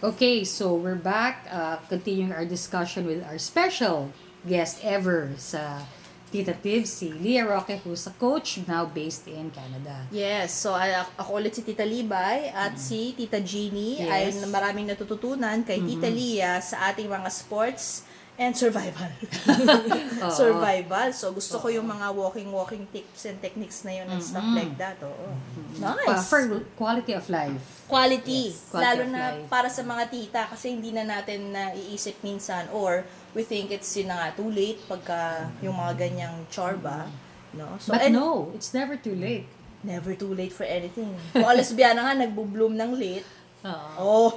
Okay, so we're back, uh, continuing our discussion with our special guest ever sa Tita Tibbs, si Leah Roque, who's a coach now based in Canada. Yes, so ay, ako ulit si Tita Libay at si Tita Jeannie ay Yes. maraming natututunan kay Tita Lia sa ating mga sports and survival. Survival. So gusto ko yung mga walking-walking tips and techniques na yun and stuff like that. Oo. Pa- Nice. for quality of life. quality. Yes, quality Lalo na life. para sa mga tita kasi hindi na natin naiisip minsan or we think it's yun na nga too late pagka yung mga ganyang chorba. No? So, But and no, it's never too late. never too late for anything. Kung ang lesbiana nga nagbo-bloom ng late, Oo. oh,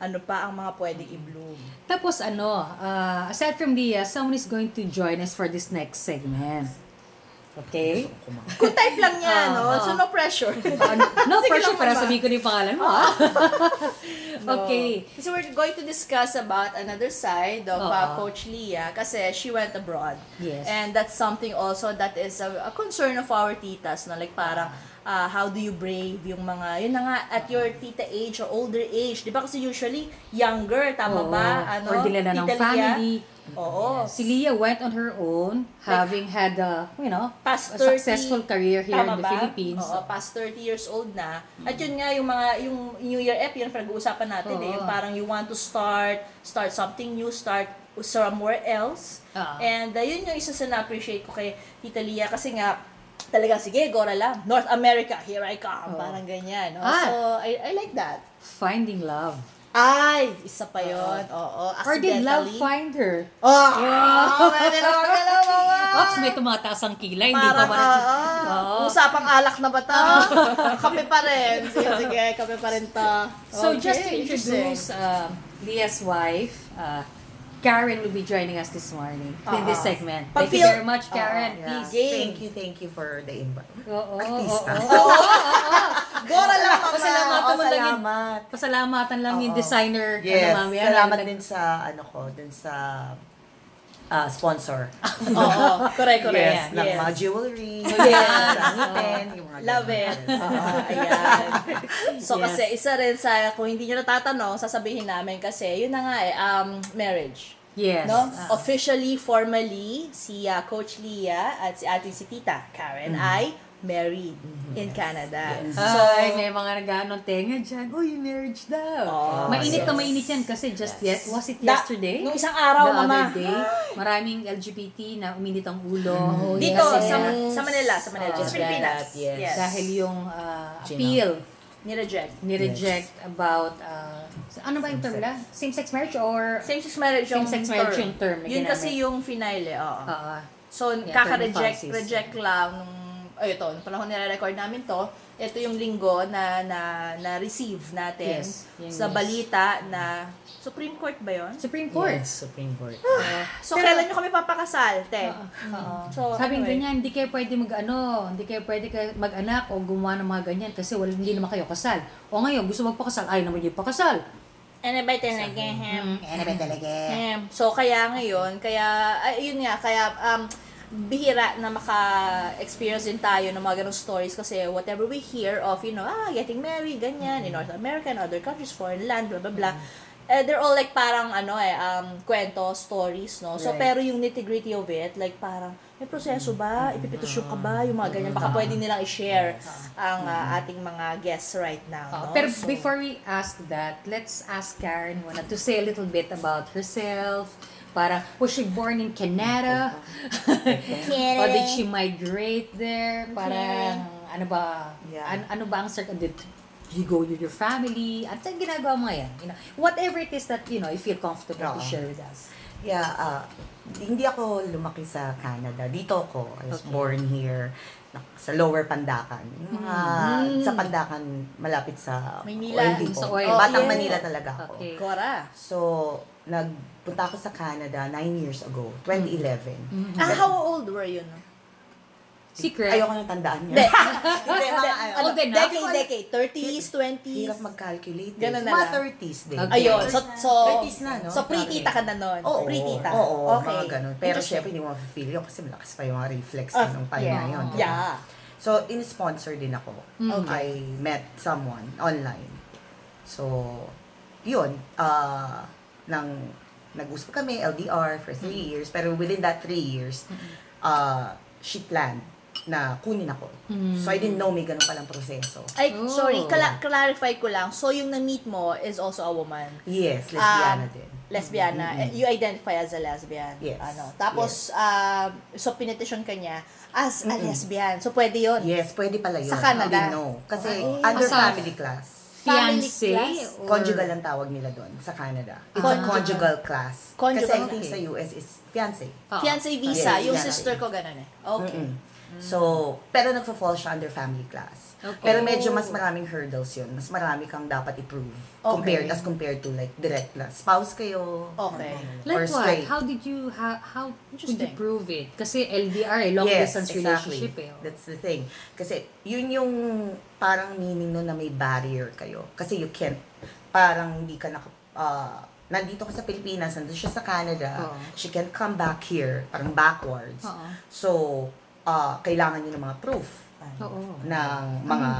ano pa ang mga pwedeng i-bloom. Tapos ano, uh, aside from Leah, someone is going to join us for this next segment. Okay? Kung type lang niya, no? ah. So, no pressure. no Sige pressure para sabihin ko yung pangalan mo. No. Okay. Kasi we're going to discuss about another side of uh, Oo. Coach Leah kasi she went abroad. Yes. And that's something also that is a, a concern of our titas, no? Like parang, uh, how do you brave yung mga, yun na nga, at your tita age or older age. Di ba kasi usually, younger, tama Oo. ba? Ano? Or dila na ng Tita family. Oo. Si Leah went on her own, having had a, you know, Past a 30, successful career here in Tama the ba? Philippines. Oo, past 30 years old na. At yun nga, yung mga, yung New Year Ep, yun pinag-uusapan natin eh. Oo. Yung parang you want to start, start something new, start somewhere else. Oo. And uh, yun yung isa sa na-appreciate ko kay Tita Lia kasi nga, talaga, sige, gora lang. North America, here I come. Oo. Parang ganyan. No? Ah. So, I, I like that. Finding love. Ay, isa pa yun. Oo, Or did love accidentally. find her? Oh, ka na, mama. Oops, may tumataas ang kilay. Hindi pa ba? ah, Oo. usapang alak na ba to? kape pa rin. Sige, sige, kape pa rin to. So Okay, just to introduce uh, Leah's wife, uh, Karen will be joining us this morning in this Uh-uh. segment. Pag Thank you feel- very much, Karen. Yeah. Please. Game. Thank you, thank you for the invite. Oo, Artista. oo, oo. Gora lang, mama. Pasalamatan Oo, mo lang yung, salamat. pasalamatan lang yung Oo. designer. Yes, ano, salamat din sa, ano ko, din sa ah, sponsor. Oo, correct, correct. yes, ng yes. mga jewelry, Yes. sa ngipin, yung mga Love it. Oo, ayan. So, Yes. kasi isa rin sa, kung hindi nyo natatanong, sasabihin namin kasi, yun na nga eh, um, marriage. Yes. No? Ah. Officially, formally, si uh, Coach Leah at si ating si Tita Karen ay married in Canada. Yes. So, Ay, may mga nag-aanong tenga dyan. Uy, marriage daw. Oh, mainit na yes. mainit yan kasi just yet, was it da- yesterday? nung isang araw, The mama. other day, maraming LGBT na uminit ang ulo. Dito, Kasi sa, sa Manila, sa Manila, Oh, just Pilipinas. that, yes. Yes. dahil yung uh, appeal Nireject. ni-reject about, uh, ano ba yung term na? Same-sex marriage or? Same-sex marriage yung Same-sex term. marriage yung term na Yun kasi ginamit. yung finale, oo. Oo. So, Yeah, kaka-reject reject lang nung ay ito, nung panahon nire-record namin to, ito yung linggo na na na-receive natin Yes, yung sa news. balita na Supreme Court ba yon? Supreme Court. Yes, Supreme Court. So, kailan nyo kami papakasal, te? Oo. Oo. So, Sabi anyway. ganyan, hindi kayo pwede mag-ano, hindi kayo pwede ka- mag-anak o gumawa ng mga ganyan kasi wala, hindi naman kayo kasal. O ngayon, gusto magpakasal, ay naman yung pakasal. Ano ba talaga? Hmm, ano ba talaga? Ahem. So, kaya ngayon, kaya, ay, yun nga, kaya, um, bihira na maka-experience din tayo ng mga ganong stories kasi whatever we hear of, you know, ah, getting married, ganyan, in North America and other countries, foreign land, blah, blah, blah. Eh, they're all like parang ano eh, um, kwento, stories, no? So, Right. pero yung nitty-gritty of it, like parang, may proseso ba? Ipipitusyon ka ba? Yung mga ganyan. Baka pwede nilang i-share ang ah, ating mga guests right now, Uh, no? pero So- before we ask that, let's ask Karen muna to say a little bit about herself. Para, was she born in Canada? or did she migrate there? Parang, ano ba? Yeah. An- ano ba ang circle? Did you go with your family? At ang ginagawa mo yan? You know, whatever it is that, you know, you feel comfortable to Oo. share with us. Yeah, ah, hindi ako lumaki sa Canada. Dito ako. I was Okay. born here sa Lower Pandacan. Mga, Sa Pandacan, malapit sa Maynila. Oil Depot. Sa oil. Oh, Batang yeah. Manila talaga ako. Okay. Cora. So, nagpunta ako sa Canada nine years ago, 2011. Mm-hmm. Ah, how old were you? No? Secret. Ayoko nang tandaan Hindi. yun. Hindi, mga ano. Old enough? Decade, decade. 30s, 20s. Hirap mag-calculate. Ganun eh. na Mga lang. 30s din. Okay. Ayun. So, so, 30s na, no? so pre-tita ka na nun. Oo, pre-tita. Oo, okay. mga ganun. Pero syempre, hindi mo ma-feel yun kasi malakas pa yung mga reflex Ah, nung time yeah. na yun. di ba? Yeah. So, in-sponsor din ako. Mm. I met someone online. So, yun, uh, nang nag-usap kami, LDR, for three years. Pero within that three years, uh, she planned na kunin ako. Mm. So, I didn't know may ganun palang proseso. Ay, Oh. sorry, kala- clarify ko lang. So, yung na-meet mo is also a woman. Yes, lesbiana Um, din. Lesbiana. Mm-mm. Eh, You identify as a lesbian. Yes. Ano. Tapos, um, so, pinetition ka niya as a lesbian. So, pwede yun. Yes, pwede pala yun. Sa Canada? I didn't know. Kasi Okay. under Asa- family class. Fiancé? or- Conjugal ang tawag nila doon sa Canada. It's a Conjugal. class. Conjugal, Kasi I think okay. sa US is fiancé. Oo. Fiancé visa. Yes, yung fiancé. sister ko ganun eh. Okay. Mm-mm. So, pero nagfa-fall siya under family class. Okay. Pero medyo mas maraming hurdles yun. Mas marami kang dapat i-prove. Compared, as compared to like direct na spouse kayo. Okay. Like or what? straight. How did you, how, how did you Interesting. prove it? Kasi LDR, eh, long yes, distance exactly. relationship eh. oh. That's the thing. Kasi yun yung parang meaning nun na may barrier kayo. Kasi you can't, parang hindi ka naka, ah, nandito ka sa Pilipinas, nandun siya sa Canada, Oo. she can come back here, parang backwards. Oo. So, ah, kailangan nyo ng mga proof Oo. ng mga,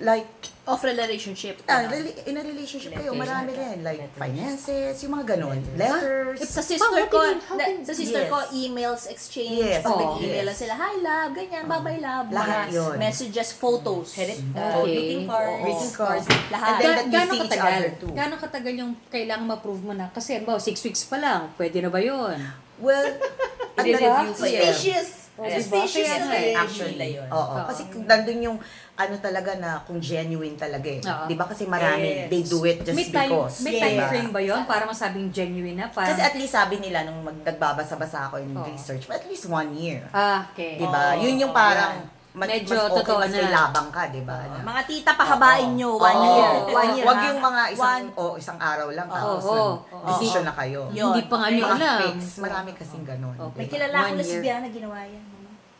like, Of relationship. ah, Ano. rela- in a relationship kayo, marami rin. Like, Letters. finances, yung mga ganun. Letters. Sa sister ko, na- sa sister Yes. ko, emails exchange. Yes. Pag Oh, nag-email yes. sila, hi love, ganyan, bye-bye love. Lahat mga yun. Messages, photos. Headed, uh, Okay. greeting cards. Oo. Greeting cards. Lahat. And then Ga- that you see each katagal? other too. Gaano katagal yung kailangan ma-prove mo na? Kasi, ba, six weeks pa lang. Pwede na ba yun? Well, ang I-review nag- pa yun. Suspicious. Oh, Suspicious diba? na eh. nga Actually, nila yun. Oo. Oo. Kasi kung nandun yung ano talaga na kung genuine talaga eh. Oo. 'Di ba kasi marami Yes. they do it just may time, because. may Yes. time diba? frame ba yun para masabing genuine na? Parang, Kasi at least sabi nila nung mag nagbabasa-basa ako in Oo. research, at least one year. ah, okay. 'Di ba? Oo. Yun yung parang mas, Medyo mas okay, totoo mas may na. labang ka, 'di ba? Na- Mga tita, pahabain Oo. nyo. One Oo. year. One year. Wag ha? yung mga isang One- o isang araw lang Oo. tapos Oo. decision na kayo. Yun. Hindi pa nga nyo Mga alam. fix, marami kasing ganun. Okay. May diba? kilala One akong year. lesbiana ginawa yan.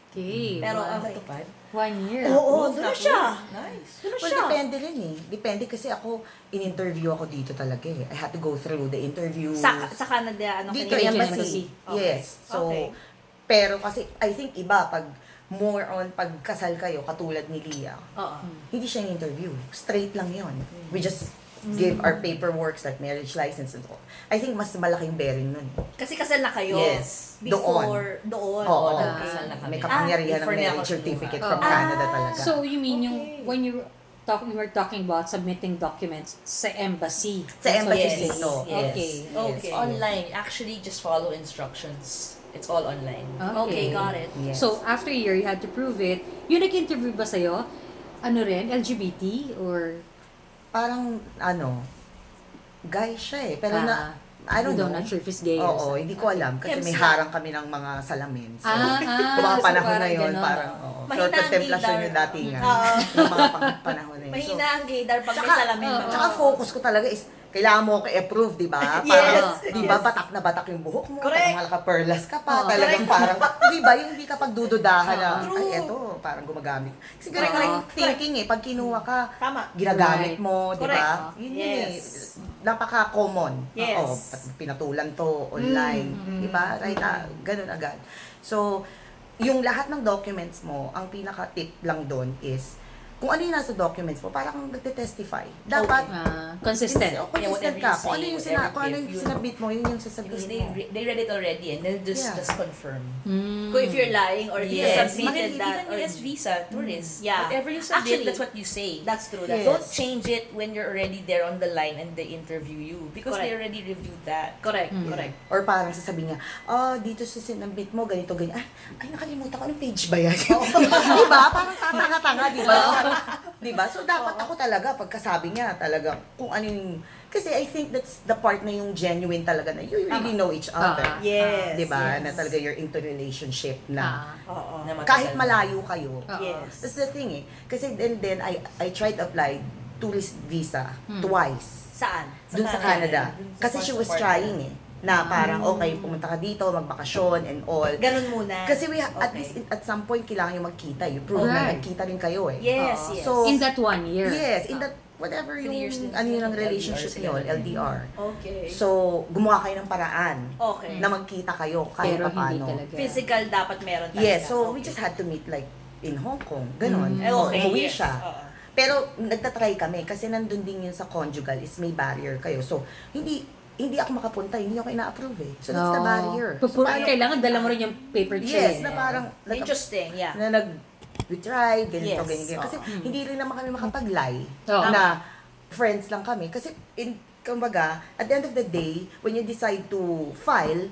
Okay. Pero, Wow. okay. Natupad? One year. Oo, doon na Tapos, siya. Nice. Doon na Well, siya. depende rin eh. Depende kasi ako, in-interview ako dito talaga eh. I had to go through the interview. Sa, sa Canada, ano dito, kanina? Canadian embassy. embassy. Yes. So, Okay. pero kasi, I think iba, pag more on pagkasal kayo, katulad ni Lia, Oo. hindi siya interview Straight lang yon We just Mm. give our paperwork, like marriage license and all. I think mas malaking bearing nun. Kasi kasal na kayo. Yes. Before, doon. Oo. Oo, Ah. kasal na kami. May kapangyarihan ng before niya ako marriage certificate kinuha. from. Canada Ah. talaga. So, you mean yung, Okay. when you talk, we were talking about submitting documents sa embassy. Sa embassy Yes. dito. Yes. Okay. Okay. It's online. Actually, just follow instructions. It's all online. Okay, got it. Yes. So, after a year, you had to prove it. Yung nag-interview ba sa'yo? Ano rin? LGBT? Or, Parang, ano, guy siya eh. Pero ah, na, I don't know. not sure if he's gay or Oo, something. hindi ko alam. Kasi may harang kami ng mga salamin. So, Ah, ah. mga so panahon na parang yun, ganon. parang, oo. Mahina Floor ang gaydar. yung datingan. Oo. Yung mga pang- panahon na yun. So, Mahina ang gaydar pag may Tsaka- salamin. no? Tsaka focus ko talaga is, kailangan mo ako i-approve, di ba? Yes, Parang, di ba, yes. batak na batak yung buhok mo, Correct. parang malaka-perlas ka pa, Oo. talagang parang, di ba, yung hindi ka pagdududahan na, True. ay, eto, parang gumagamit. Kasi Correct, ganun correct. yung thinking eh, pag kinuha ka, Tama. ginagamit mo, di Correct. ba? Yun yun eh. Yes. Napaka-common. Yes. Oo, pinatulan to online, Mm, di ba? Right, ah, ganun agad. So, yung lahat ng documents mo, ang pinaka-tip lang doon is, kung ano yung nasa documents mo, parang kang nagte-testify. Dapat, Ah, consistent. Oh, consistent whatever ka. Kung ano yung, sina, kung ano yung sinabit mo, yun yung they, mo. re- they read it already and they'll just, Yeah. just confirm. Mm. Kung if you're lying or if you Yes, submitted even, that. even or- US visa, tourist. Yeah. Whatever you submit, Actually, that's what you say. That's true. That's Yes. Don't change it when you're already there on the line and they interview you because Correct. they already reviewed that. Correct. Mm. Correct. Or parang sasabihin niya, ah, dito sa sinabit mo, ganito, ganyan. Ay, ay nakalimutan ko, anong page ba yan? di ba? Parang tatanga-tanga, di ba? di ba? So, dapat ako talaga, pagkasabi niya, talaga, kung ano yung, kasi I think that's the part na yung genuine talaga na you really know each other. Ah. Yes. di ba? yes. Na talaga you're into relationship na. Ah. Oo. Na matagal kahit na. malayo kayo. Oo. Yes. That's the thing eh. Kasi then, then I, I tried to apply tourist visa Hmm. twice. Saan? Dun sa Canada. Dun sa Kasi she was passport trying eh. Na parang, Ah. okay, pumunta ka dito, magbakasyon and all. Ganun muna. Kasi we, at Okay. least at some point, kailangan yung magkita. You prove na Right. nagkita rin kayo eh. Yes, Oo. yes. So, In that one year. Yes, in that, whatever Three yung, years ano yun ang relationship LDR nyo, sila. LDR. okay. So, gumawa kayo ng paraan okay. na magkita kayo kahit Pero hindi paano. talaga. Physical dapat meron talaga. Yes, so we just had to meet like in Hong Kong. Ganon. Mm. Eh, okay, umuwi yes. siya. Oo. Pero nagtatry kami kasi nandun din yun sa conjugal is may barrier kayo. So, hindi hindi ako makapunta, hindi ako ina-approve eh. So, that's the No. barrier. So, Pupu- paano- kailangan dala mo rin yung paper trail. yes, na parang, nag- Interesting, yeah. na nag we tried, ganito, Yes, ganyan, ganyan. Kasi oo. hindi rin naman kami makapag-lie Oo. na friends lang kami. Kasi, in, kumbaga, at the end of the day, when you decide to file,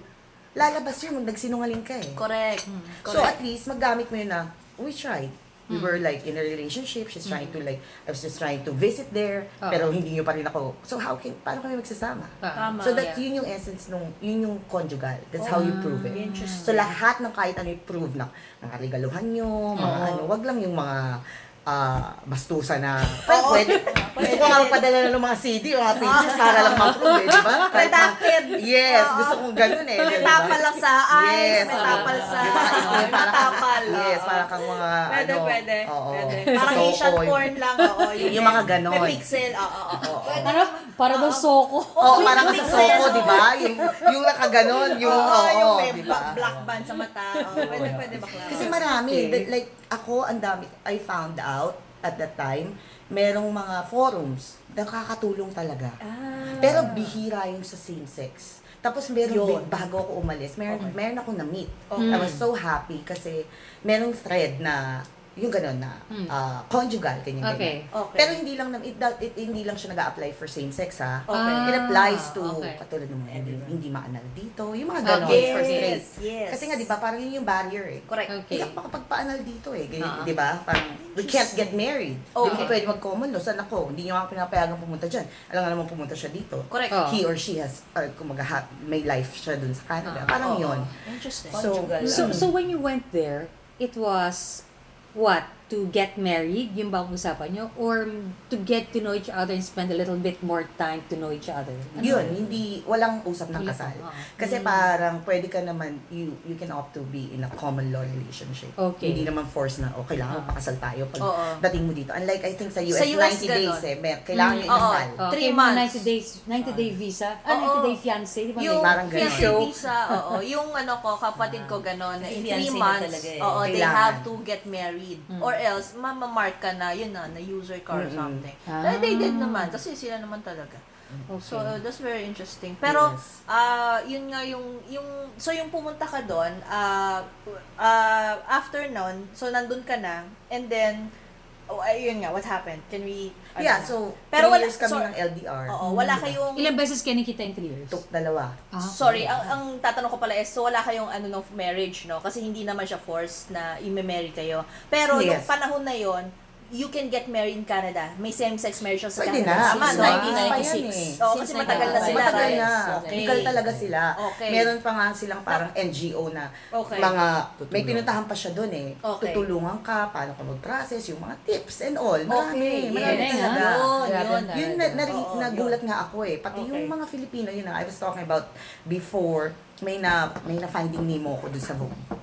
lalabas yun, nagsinungaling ka eh. Correct. So at least magamit mo yun na we tried. We were like in a relationship. She's trying to like I was just trying to visit there, Oo. pero hindi niyo pa rin ako. So how can paano kami magsasama? Ah. Tama. So that yeah. yun yung essence nung yun yung conjugal. That's how you prove it. Interesting. So lahat ng kahit ano i-prove na mga regaluhan nyo, mga Oo. ano, wag lang yung mga ah bastusa na Oo. pwede. Gusto ko nga magpadala ng mga CD o mga pages para lang ma-prove eh, di ba? Redacted. Yes, Oo. gusto kong ganun eh. May di ba? tapal lang sa eyes, Yes. may tapal sa... Di ba? may tapal. Yes, oo. para kang mga Pwede, ano. pwede. Oo. pwede. Parang So, Asian porn lang, oo. Yung mga ganon. May pixel, oo, oo. Ano? Para daw soko. Oo, parang Yung sa pixel, Soko, di ba? Yung, yung nakaganon, yung, Oo, oo, yung may di ba- ba? black band sa mata. Oo, pwede, pwede bakla. Kasi marami. Like, ako, ang dami, I found out at that time, merong mga forums na nakakatulong talaga. Ah. Pero bihira yung sa same-sex. Tapos meron, Yun. bago ako umalis, meron, Okay. meron ako na-meet. Okay. I was so happy kasi merong thread na yung gano'n na Mm. ah, conjugal, ganyan, Okay. ganyan. Okay. Pero hindi lang nam- it, that- it, hindi lang siya nag-a-apply for same-sex ha. Okay. Ah, It applies to okay. katulad ng mga hindi, hindi maanal dito, yung mga gano'n Okay. for straight. Yes, yes. Kasi nga, di ba, parang yun yung barrier eh. Correct. Okay. Hindi ako makapagpa-anal dito eh. Ganyan, Ah. Di ba? Parang, we can't get married. Okay. Hindi pwede mag-common law. Saan ako? Hindi niyo ako pinapayagan pumunta dyan. Alam nga naman pumunta siya dito. Correct. Oh. He or she has, or kumaga, ha- may life siya dun sa Canada. Ah. Parang Oo. yun. Interesting. So, Conjugal. So, Mm. so when you went there, it was what? To get married? Yung ba ang usapan nyo? Or to get to know each other and spend a little bit more time to know each other? Ano? Yun, hindi, walang usap ng kasal. Kasi parang pwede ka naman, you you can opt to be in a common law relationship. Okay. Hindi naman force na, oh, kailangan Ah. pakasal tayo pag Oo. dating mo dito. Unlike, I think sa US, Sa US 90 days ganon. eh, may, kailangan Mm, yung oo. ikasal. Oh, Three kaya mga months. 90 days, 90 day visa. Ah, Oo. 90 day fiancé. Di ba? Yung Parang ganun. fiancé visa, oo. Yung ano ko, kapatid ko gano'n, na in Fiancé three na months, talaga eh. oo, they have to get married. Mm. Or else, mamamark ka na, yun na, na user ka or Mm-mm. something. Ah. Eh, They did naman, kasi sila naman talaga. Okay. So, uh, that's very interesting. Pero, Yes. ah yun nga yung, yung, so yung pumunta ka doon, ah ah, after nun, so nandun ka na, and then, oh, ayun nga, what happened? Can we, ano Yeah, na? so, Pero three wala- years kami so- ng LDR. oo, wala kayong, Ilang beses kayo nakita in 3 years? Took dalawa. Ah, Sorry, ang, ang tatanong ko pala is, so wala kayong ano no marriage, no? Kasi hindi naman siya forced na i-marry kayo. Pero Yes. nung panahon na yon you can get married in Canada. May same-sex marriage sa Pwede Canada. na. Tama, Since 1996. 1996 eh. Oo, Since kasi matagal na sila, Matagal right? na. Okay. Legal talaga sila. Okay. Meron pa nga silang parang NGO na Okay. mga, may pinuntahan pa siya doon eh. Okay. Tutulungan ka, paano ka mag-process, yung mga tips and all. Marami, Okay, marami yes. talaga. Yun, yun. na. Yun, na, Oo, nagulat nga ako eh. Pati Okay. yung mga Filipino, yun na, I was talking about before, may na may na finding Nemo ko doon sa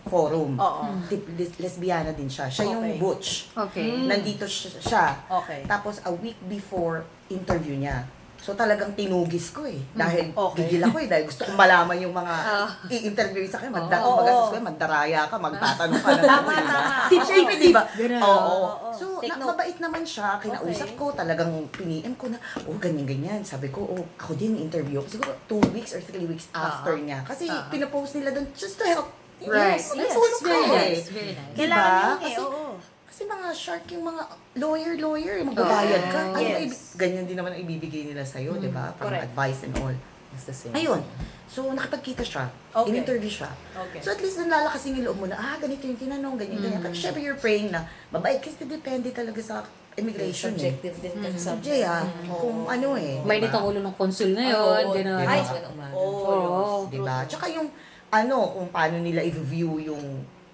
forum. Oo. Tip, les- lesbiana din siya. Siya yung Okay. butch. Okay. Mm. Nandito siya, siya. Okay. Tapos a week before interview niya. So talagang tinugis ko eh. Dahil Mm. Okay. gigil ako eh. Dahil gusto kong malaman yung mga Ah. i-interview sa akin. Magda Oo. ko eh, magdaraya ka, magtatanong ka. ng Tama, diba? tama. Siyempre, di ba? Ganun. Oo. Oo. So, Take na, note. mabait naman siya. Kinausap Okay. ko, talagang piniem ko na, oh, ganyan-ganyan. Sabi ko, oh, ako din interview. Siguro two weeks or three weeks after Ah. niya. Kasi Ah. pinapost nila doon just to help. Right. Yes, Yes, it's very eh. nice. Very nice. Kailangan Diba? yun eh, Kasi- mga shark yung mga lawyer-lawyer, magbabayad ka. Oh, Ano yes. ganyan din naman ang ibibigay nila sa'yo, di ba? Parang correct. advice and all. It's the same. Ayun. So, nakapagkita siya. Okay. In-interview siya. Okay. So, at least nalalakas yung loob mo na, ah, ganito yung tinanong, ganyan, ganyan. Kasi syempre you're praying na, mabait kasi depende talaga sa immigration eh. Subjective din kasi Sa sa Jay, ah, kung ano eh. May diba? nitong ulo ng konsul na yun. Ganun. Diba? Ay, umaga. Oo. Oo. Diba? Tsaka yung, ano, kung paano nila i-view yung,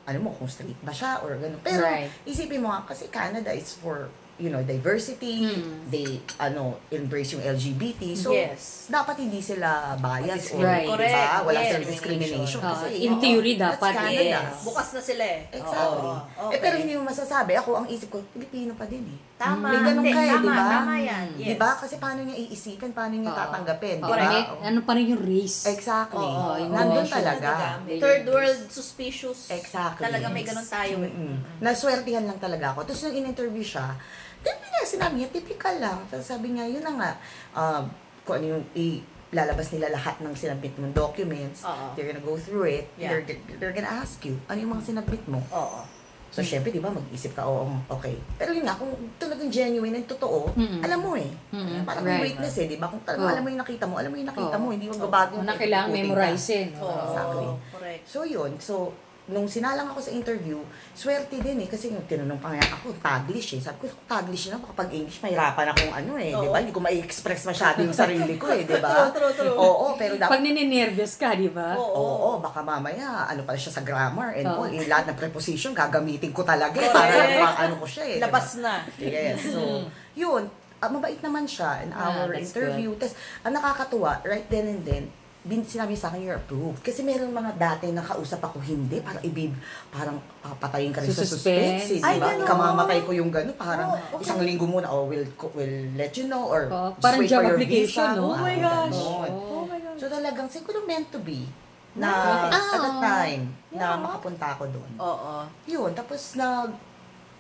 ano mo, kung straight ba siya or gano'n. Pero, Right. isipin mo nga, kasi Canada is for, you know, diversity, Hmm. they, ano, embrace yung LGBT. So, Yes. dapat hindi sila bias or, Right. diba? Correct. Wala Yes. silang discrimination. Ah, kasi, in oo, theory, dapat, Canada. Yes. Bukas na sila eh. Exactly. Oo, Eh, okay. pero hindi mo masasabi. Ako, ang isip ko, Pilipino pa din eh. Tama. May ganun ka eh, tama, di ba? Tama yan. Yes. Di ba? Kasi paano niya iisipin, paano niya Oo. tatanggapin, di ba? may- ano pa rin yung race? Exactly. Oo, yung Nandun emotion. talaga. Third world suspicious. Exactly. Talaga may ganun tayo eh. Mm-mm. Naswertihan lang talaga ako. Tapos nung in-interview siya, then sinabi niya, typical lang. Tapos sabi niya, yun na nga, um, kung ano yung ilalabas nila lahat ng sinabit mong documents, Oo. they're gonna go through it, Yeah. they're, they're gonna ask you, ano yung mga sinabit mo? Oo. So, syempre, di ba, mag-isip ka, oo, okay. Pero yun nga, kung talagang genuine and totoo, Mm-mm. alam mo eh. Mm-mm. Parang Right. witness eh, di ba? Kung talagang Oo. alam mo yung nakita mo, alam mo yung nakita Oo. mo, hindi mo babago. Na kailangan memorizein. Oo. Exactly. Correct. So, yun. So, nung sinalang ako sa interview, swerte din eh. Kasi yung tinanong pa nga ako, Taglish eh. Sabi ko, Taglish na, baka pag English, mahirapan akong ano eh. Di Oo. ba? Hindi ko ma-express masyado yung sarili ko eh. Di ba? True, true, true. Oo, pero dapat Pag nininervyos ka, di ba? Oo. Oo, baka mamaya, ano pala siya sa grammar and Oo. all, yung lahat ng preposition, gagamitin ko talaga eh. Para ano ko siya eh. diba? Labas na. Yes, so, yun, ah, mabait naman siya in Ah, our that's interview. Tapos, ang nakakatuwa, right then and then, bin sinabi sa akin, you're approved. Kasi meron mga dati na kausap ako, hindi, parang ibib, parang papatayin ka rin sa Suspense. suspense. eh, Ay, di ba? ganon. Kamamatay ko yung gano'n, parang Oh, okay. isang linggo muna, oh, we'll, we'll let you know, or just parang wait job for your application, visa. no? Oh my Parang gosh. ganon. Oh my God. So talagang siguro meant to be na Ah. at that time na Yeah. makapunta ako doon. Oo. Yun, tapos nag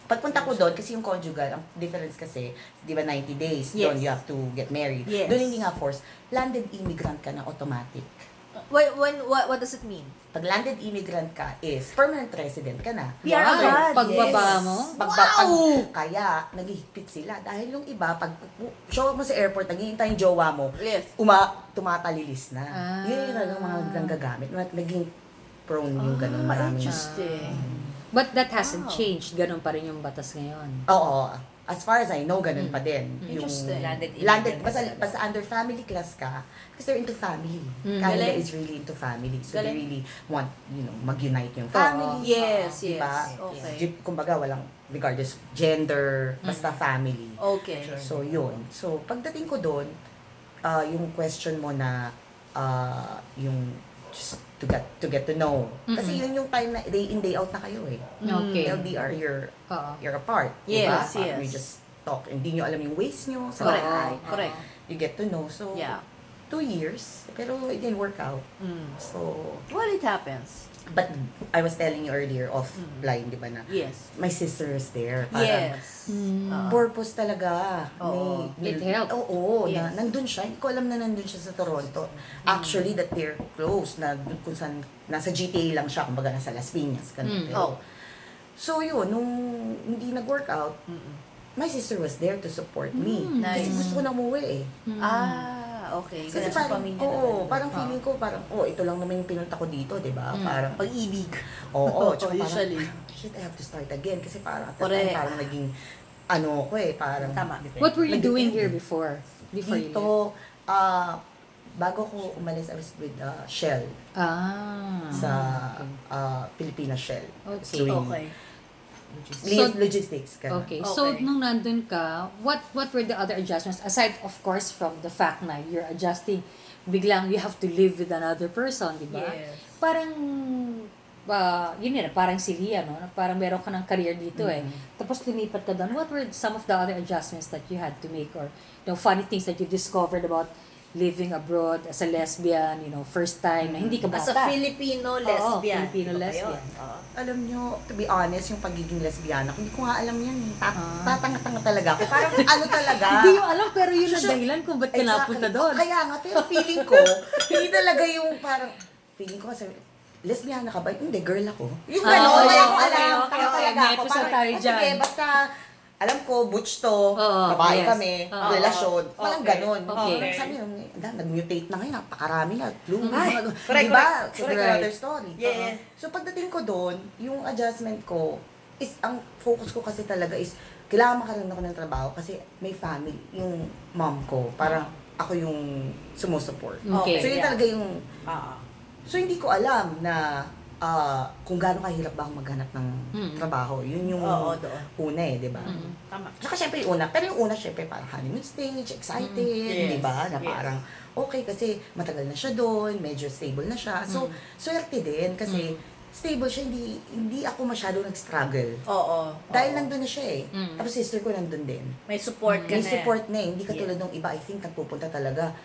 pagpunta ko doon, kasi yung conjugal, ang difference kasi, di ba 90 days, Yes. doon you have to get married. Yes. Doon hindi nga force, landed immigrant ka na automatic. When, when, what, what does it mean? Pag landed immigrant ka is permanent resident ka na. PR Wow. agad. Pagbaba yes. mo? Pag, Wow! pag, kaya, naghihigpit sila. Dahil yung iba, pag show up mo sa airport, naghihintay yung jowa mo, Yes. uma, tumatalilis na. Ah. Yun yung mga nanggagamit. Naging prone yung ganun. Ah, maraming- interesting. But that hasn't Wow. changed. Ganun pa rin yung batas ngayon. Oo. As far as I know, ganun pa din. Yung Interesting. Landed landed, immigrant basta, basta under family class ka, because they're into family. Mm. Canada Galing. is really into family. So they Galing. really want, you know, mag-unite yung family. Yes, Oo, yes. Diba? Okay. Di- Kumbaga, walang regardless gender, basta family. Okay. So, yun. So, pagdating ko doon, ah, yung question mo na, ah, yung just to get to get to know. Kasi yun yung time na day in, day out na kayo eh. Okay. LDR, you're, Oo. you're apart. Yes, diba? yes. You just talk. Hindi nyo alam yung ways nyo sa Correct. bahay. Correct. You get to know. So, Yeah. two years. Pero it didn't work out. Mm. So, Well, it happens. But I was telling you earlier off Mm. di ba na? Yes. My sister is there. Parang, Yes. Mm. Oo. purpose talaga. Oo. May- It helped. Oo, na, Yes. nandun siya. Hindi ko alam na nandun siya sa Toronto. Actually, that they're close. Na, kung saan, nasa GTA lang siya. Kumbaga, nasa Las Piñas. Mm. Ganun. Pero- Oh. So, yun, nung hindi nag-work out, Mm-mm. my sister was there to support me. Mm, Kasi nice. gusto ko na umuwi eh. Mm. Ah, okay. Kasi Ganun. parang, pamilya oo, naman. parang Ah. feeling ko, parang, oh, ito lang naman yung pinunta ko dito, di ba? Mm. Parang, Pag-ibig. oo, tsaka parang, usually. shit, I have to start again. Kasi parang, at that Correct. time, parang naging, ano ko eh, parang, Tama. What were you doing here before? Before you left? dito, ah, bago ko umalis, I was with uh, Shell, Ah. sa uh, Pilipinas Shell. Okay. doing Okay. Lo- So- logistics. ganun. Okay. So, Okay. nung nandun ka, what what were the other adjustments? Aside, of course, from the fact na you're adjusting, biglang you have to live with another person, di ba? Yes. Parang, uh, yun yun, parang si Lia, no? Parang meron ka ng career dito eh. Tapos lumipat ka doon. What were some of the other adjustments that you had to make or, you know, funny things that you discovered about living abroad as a lesbian, you know, first time na hindi ka bata? As a Filipino lesbian. Filipino Iba pa lesbian. yun. Oo. Alam nyo, to be honest, yung pagiging lesbiana, hindi ko nga alam yan. eh. Ta- Ah. Tatanga-tanga talaga ako. Parang ano talaga. Hindi yung alam, pero yun ang dahilan kung ba't ka Exactly. napunta doon. Kaya nga, pero feeling ko, hindi talaga yung parang, feeling ko kasi, lesbiana ka ba? Hindi, girl ako. Yung Ah, gano'n, okay, wala akong okay, alam. okay, Tanga okay. talaga May ako. episode Parang, tayo "Ah, Sige, dyan." basta, alam ko, butch to, Oo, babae yes. kami, Oo. relasyon, walang Okay. ganon. Okay. Parang Sabi "Ang- nag-mutate na ngayon, napakarami na, flu, Ay, mga, correct, ba? correct, So, correct. another story. Yeah. So, pagdating ko doon, yung adjustment ko, is, ang focus ko kasi talaga is, kailangan makaroon ako ng trabaho kasi may family, yung mom ko, parang ako yung sumusupport. Okay. So, yun yeah. talaga yung, Ah. so hindi ko alam na ah, kung gaano kahirap ba akong maghanap ng Mm. trabaho. Yun yung Oo, doon. una eh, di ba? Mm. Tama. Tsaka syempre yung una, pero yung una syempre parang honeymoon stage, excited, Mm. di ba? Na Yes. parang, okay kasi matagal na siya doon, medyo stable na siya. So, Mm. swerte din kasi stable siya, hindi hindi ako masyado nag-struggle. Oo. Dahil oo. nandun na siya eh. Mm. Tapos sister ko nandun din. May support ka May na. support na eh. Hindi katulad ng iba, I think nagpupunta talaga.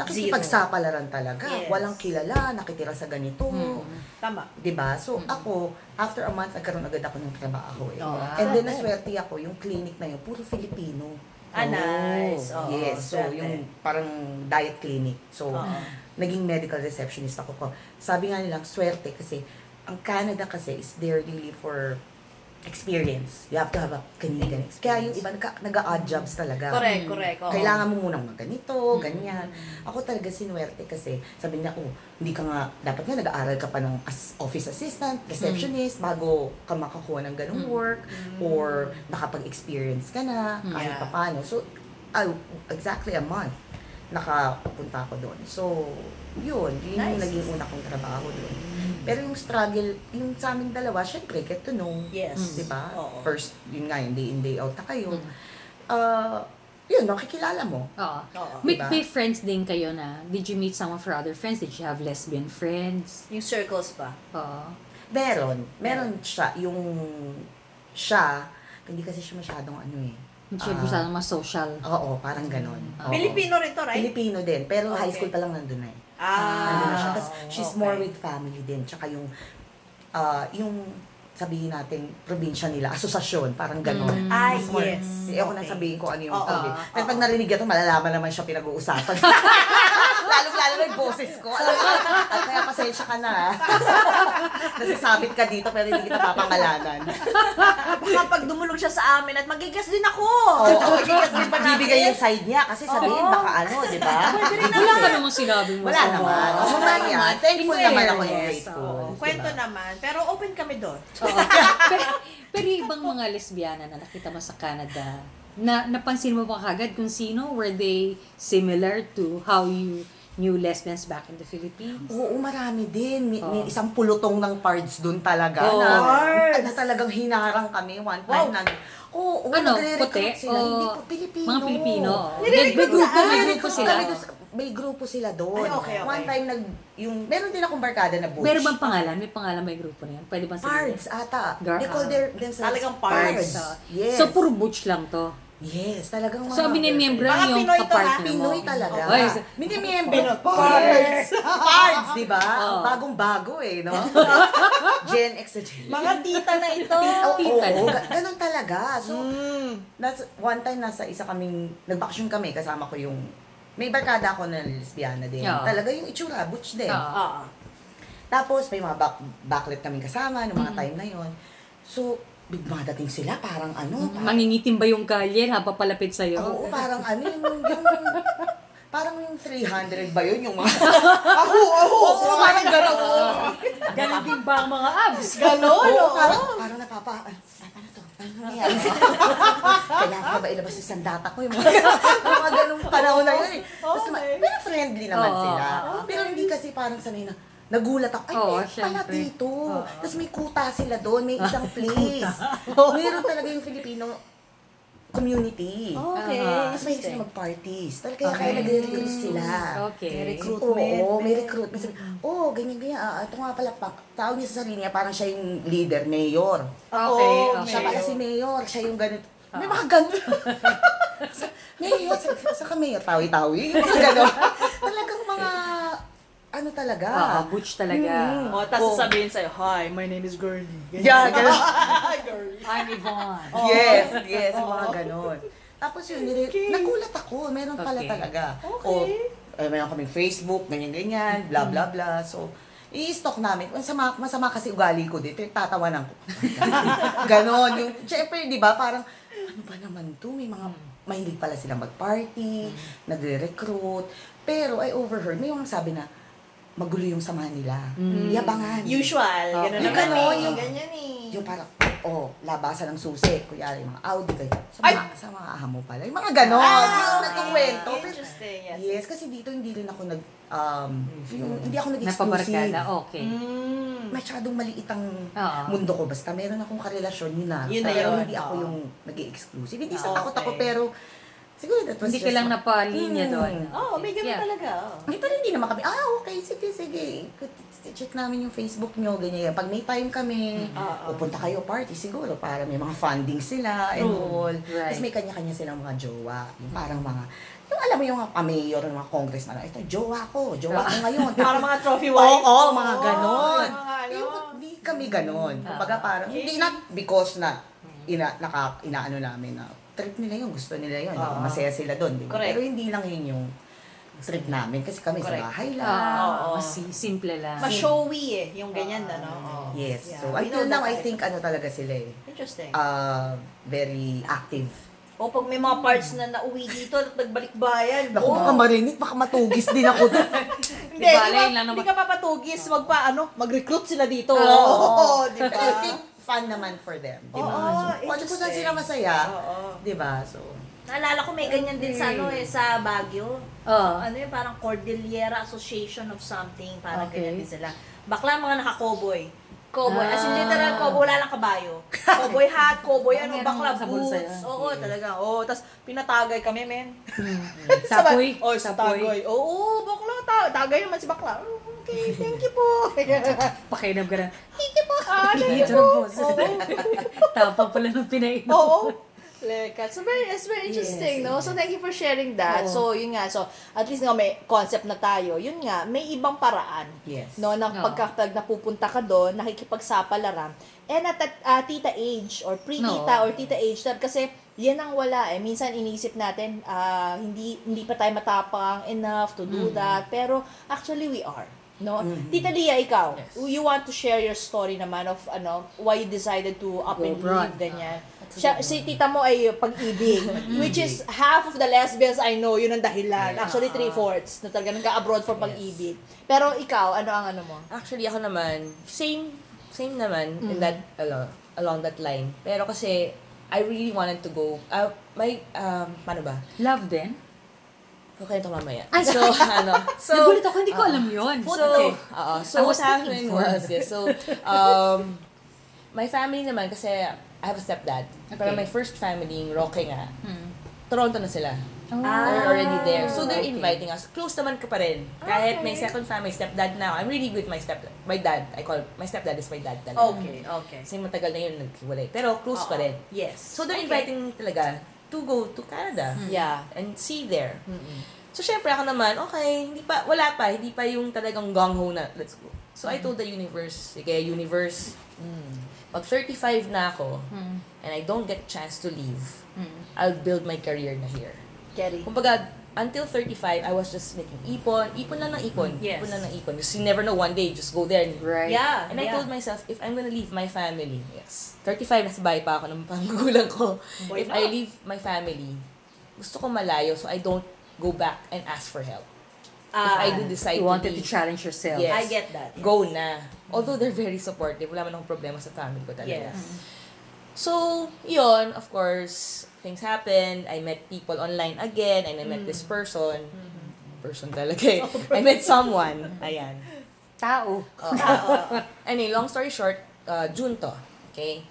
Nakikipagsapalaran talaga. Yes. Walang kilala, nakitira sa ganito. Mm. Tama. 'Di ba? So ako, after a month nagkaroon agad ako ng trabaho eh. Oh. And then naswerte ako, yung clinic na yun, puro Filipino. Ah, nice. Oo, yes. So, yung parang diet clinic. So, Oo. naging medical receptionist ako ko. Sabi nga nilang, swerte kasi ang Canada kasi is there really for experience. You have to have a Canadian experience. Kaya yung iba nag- nag-odd jobs talaga. Correct, correct. oo. Kailangan mo munang magganito, ganyan. Ako talaga sinuwerte kasi sabi niya, oh, hindi ka nga, dapat nga nag-aaral ka pa ng as office assistant, receptionist, bago ka makakuha ng ganung Mm. work, or nakapag-experience ka na, Mm. kahit Yeah. pa paano. So, ah, exactly a month, nakapunta ako doon. So, yun, yun yung Nice. naging una kong trabaho doon. Pero yung struggle, yung sa aming dalawa, syempre, get to know. Yes. Di ba? Oo. First, yun nga, yung day in, day out na kayo. Mm. Ah, yun, nakikilala mo. Oo. Oo. May, Diba? may friends din kayo na, did you meet some of your other friends? Did you have lesbian friends? Yung circles pa. Oo. Meron. Meron siya. Yung siya, hindi kasi siya masyadong ano eh. Hindi siya Ah. masyadong mas social. Oo, parang ganon. Mm. Oo. Pilipino rin to, right? Pilipino din. Pero high Okay. school pa lang nandun na eh. Ah, Nandun na siya. Tapos she's okay. more with family din. Tsaka yung, ah, yung sabihin natin, probinsya nila, asosasyon, parang ganon. Mm. Ay, Mas more- yes. Eh, ako Okay. sabihin ko ano yung Oo, sabi. oo, Pero pag oo. narinig ito, malalaman naman siya pinag-uusapan. Lalo-lalo na yung boses ko. Alam ko, at kaya pasensya ka na. ah. Nasasabit ka dito pero hindi kita papangalanan. Baka pag dumulog siya sa amin at magigas din ako. Oo, magigas din pa bibigay yung side niya kasi sabihin Oo. baka ano, di ba? Wala ka namang sinabi mo. Wala sa- naman. Oo. Oo, wala naman. Thankful In naman ako yung fairness, grateful. oo. Kwento Diba? naman. Pero open kami doon. Oo. pero, pero ibang mga lesbiana na nakita mo sa Canada, na napansin mo ba kagad kung sino? Were they similar to how you knew lesbians back in the Philippines? Oo, marami din. May, may Oo. isang pulutong ng parts doon talaga. Oo. na, Parts. na talagang hinarang kami one time. Wow. Na, oo, oo, Ano, nagre-recruit puti? sila. O Hindi po, Pilipino. Mga Pilipino. May, may grupo, may grupo sila. may grupo sila doon. Ay, okay, okay. One time, nag, yung, meron din akong barkada na butch. Meron bang pangalan? May pangalan may grupo na yan? Pwede bang sabihin? Pards ata. Gar- They call ah. their, themselves Talagang pards. So, Yes. So, puro butch lang to. Yes, talagang mga... So, binimembro Mga yung Pinoy to, ha? kapartner mo. Pinoy talaga. Ay, so- Binimembro. Pards. Pards, di ba? Oo. Bagong-bago eh, no? Gen X na Gen. Mga tita na ito. Oo, Tita oo, na. ga- ganun talaga. So, Mm. nasa, one time nasa isa kaming, nagbakasyon kami, kasama ko yung, may barkada ako na lesbiana din. Oo. Talaga yung itsura, butch din. Oo. Oo. Tapos, may mga back, backlit kaming kasama noong mga Mm. time na yon So, bigma dating sila, parang ano, parang, Mangingitim ba yung kalye habang palapit sa'yo? oo, parang ano, yung, yung, parang yung 300 ba yun, yung mga, ako, ako, oo, parang gano'n. Ganon din ba ang mga abs? Ganon, Oo, parang, parang napapa, ah, ano to? Ano nangyayari? Kailangan ba ilabas yung sandata ko? Yung mga, mga ganung panahon na yun eh. Tapos, pero friendly naman sila. okay. Pero hindi kasi parang sanay na, nagulat ako, ay, Oo, meron pala syempre. dito. Oo. Tapos may kuta sila doon, may isang place. Meron talaga yung Filipino community. Okay. Ah. Tapos may sila mag-parties. Talaga kaya Okay. nag-recruit sila. Okay. May recruit. Oo, Recruitment. may recruitment. Sabi, oh, ganyan, ganyan. Ah, ito nga pala, pa, tawag niya sa sarili niya, parang siya yung leader, mayor. Okay, Oo, okay. Siya pala si mayor, siya yung ganito. May mga ganito. Sa- mayor, sa, sa ka mayor, tawi-tawi. Mga gano'n. Ano talaga. Oo, butch talaga. Mm. O, tapos sasabihin sa'yo, Hi, my name is Girlie. Yeah, ganun. Girlie. I'm Yvonne. Yes, yes, mga ganon. Tapos yun, nire- nagulat ako, meron pala Okay. talaga. Okay. O, eh, meron kaming Facebook, ganyan-ganyan, bla bla bla. So, i-stock namin. Masama, masama kasi ugali ko dito, tatawanan ko. ganon. Yung, syempre, di ba, parang, ano ba naman to? May mga, mahilig pala silang mag-party, nagre-recruit. Pero I overheard, may mga sabi na, magulo yung samahan nila. Mm. Yabangan. Usual. Oh. Ganun Yung naman ganon, eh. yung- Ganyan eh. Yung parang, oh, labasan ng susi. Kunyari, mga Audi kayo. Sa Ay! mga, sa mga ahamo pala. Yung mga ganon. Ah, yung nagkukwento. Pero, Interesting, yes. yes, kasi dito hindi rin ako nag, um, yung, hindi ako Napabarkada, nag-exclusive. okay. Mm. Masyadong maliit ang Oo. mundo ko. Basta meron akong karelasyon, yun na. Yun na pero yun, hindi ako yung nag exclusive Hindi sa Ah, takot ako, okay. pero Siguro that was Hindi just... ka lang napalinya Hmm. doon. Oo, may ganun Yeah. talaga. oo. Eh, pero hindi naman kami, ah, okay, sige, sige. Check namin yung Facebook nyo, ganyan. Pag may time kami, Oo. pupunta kayo party siguro para may mga funding sila and all. Right. Tapos may kanya-kanya silang mga jowa. Yung parang mga, yung alam mo yung mga mayor, mga congressman, ito, jowa ko, jowa ko ngayon. Para mga trophy Oo, wife. oo, mga ganon. Oo, mga ano. Yung, hindi kami ganon. Kumbaga parang, hindi na because na, ina, naka, inaano namin na, trip nila yun, gusto nila yun. Oo. Masaya sila doon, di ba? Correct. Pero hindi lang yun yung trip namin. Kasi kami Correct. sa bahay lang. Ah, Oo. mas simple lang. Mas showy eh, yung ganyan, ano? Oo. Yes. Yeah, So, we until know now, that I think ano talaga sila eh. Interesting. Uh, very active. o pag may mga parts na nauwi dito at nagbalik bayan, Naku, oh, baka marinig, baka matugis din ako doon. Hindi, Di ba, di, yun ba, lang naman. di ka papatugis, magpa, ano, mag-recruit sila dito. Oo, Oo, di ba? I think fun naman for them. Di ba? Oo, so, kung saan interesting. sila masaya, Oo. di ba? So, Naalala ko may ganyan din sa ano eh, sa Baguio. Oo. Ano yun, parang Cordillera Association of something, parang Okay. ganyan din sila. Bakla mga naka-cowboy. Cowboy, as in Ah. literal cowboy, wala lang kabayo. Cowboy hat, cowboy, ano, Meron bakla, sa bulsa boots. yan. Oo, talaga. Oo, tapos pinatagay kami, men. Tapoy. Oh, sa Tapoy. tagay. Oo, bakla, ta- tagay naman si bakla. Okay, thank you po. Pakiinam ka na. thank you po. Ah, thank you po. Tapang pala ng pinainom. Oo. Leka. So, very, it's very interesting, Yes, no? So, thank you for sharing that. Oo. So, yun nga. So, at least nga may concept na tayo. Yun nga, may ibang paraan. yes. No, ng Oo. pagkatag napupunta ka doon, nakikipagsapalaran. And at at, ah, tita age, or pre-tita, No. or tita age, that kasi yan ang wala eh. Minsan inisip natin, ah, hindi hindi pa tayo matapang enough to do that. Pero actually we are. No? Tita Lia, ikaw, Yes. you want to share your story naman of ano, why you decided to up Go and abroad. leave, ganyan. Siya, si tita mo ay pag-ibig, which is half of the lesbians I know, yun ang dahilan. Actually, three-fourths na talaga nag-abroad for pag-ibig. Pero ikaw, ano ang ano mo? Actually, ako naman, same, same naman in that, ano, along that line. Pero kasi, I really wanted to go. Uh, may, um, paano ba? Love din? Okay, ito mamaya. Ay, so, ano, so, Nagulit ako, hindi ko alam yun. So, okay. oo. I so was what happened was, yes, so, um, my family naman, kasi I have a stepdad. Pero Okay. my first family, yung Roque nga, Hmm. Toronto na sila. Oh. They're already there. So they're Okay. inviting us. Close naman ka pa rin. Kahit may Okay. second family, stepdad now. I'm really with my step my dad. I call my stepdad is my dad talaga. Okay, okay. Kasi matagal na yun naghiwalay. Pero close pa rin. Yes. So they're Okay. inviting talaga to go to Canada Yeah. and see there. Mm-mm. So, syempre ako naman, okay, hindi pa, wala pa, hindi pa yung talagang gung-ho na, let's go. So, I told the universe, sige, universe, pag 35 na ako, Hmm. and I don't get chance to leave, Hmm. I'll build my career na here. Kerry. Kumbaga, until 35, I was just making ipon, ipon lang ng ipon, Yes. ipon lang ng ipon. Because you never know, one day, just go there. And, Right. Yeah. and I yeah. told myself, if I'm gonna leave my family, yes, 35, nasa bahay pa ako ng pangugulang ko. Why if not? I leave my family, gusto ko malayo, so I don't go back and ask for help. if Ah, I do decide You wanted to to leave, challenge yourself. Yes. I get that. yes. go na. Although they're very supportive, wala man akong problema sa family ko talaga. Yes. So, yon of course, things happened. I met people online again, and I met this person. Person talaga eh. I met someone. Ayan. Tao. Anyway, long story short, uh, June to. Okay?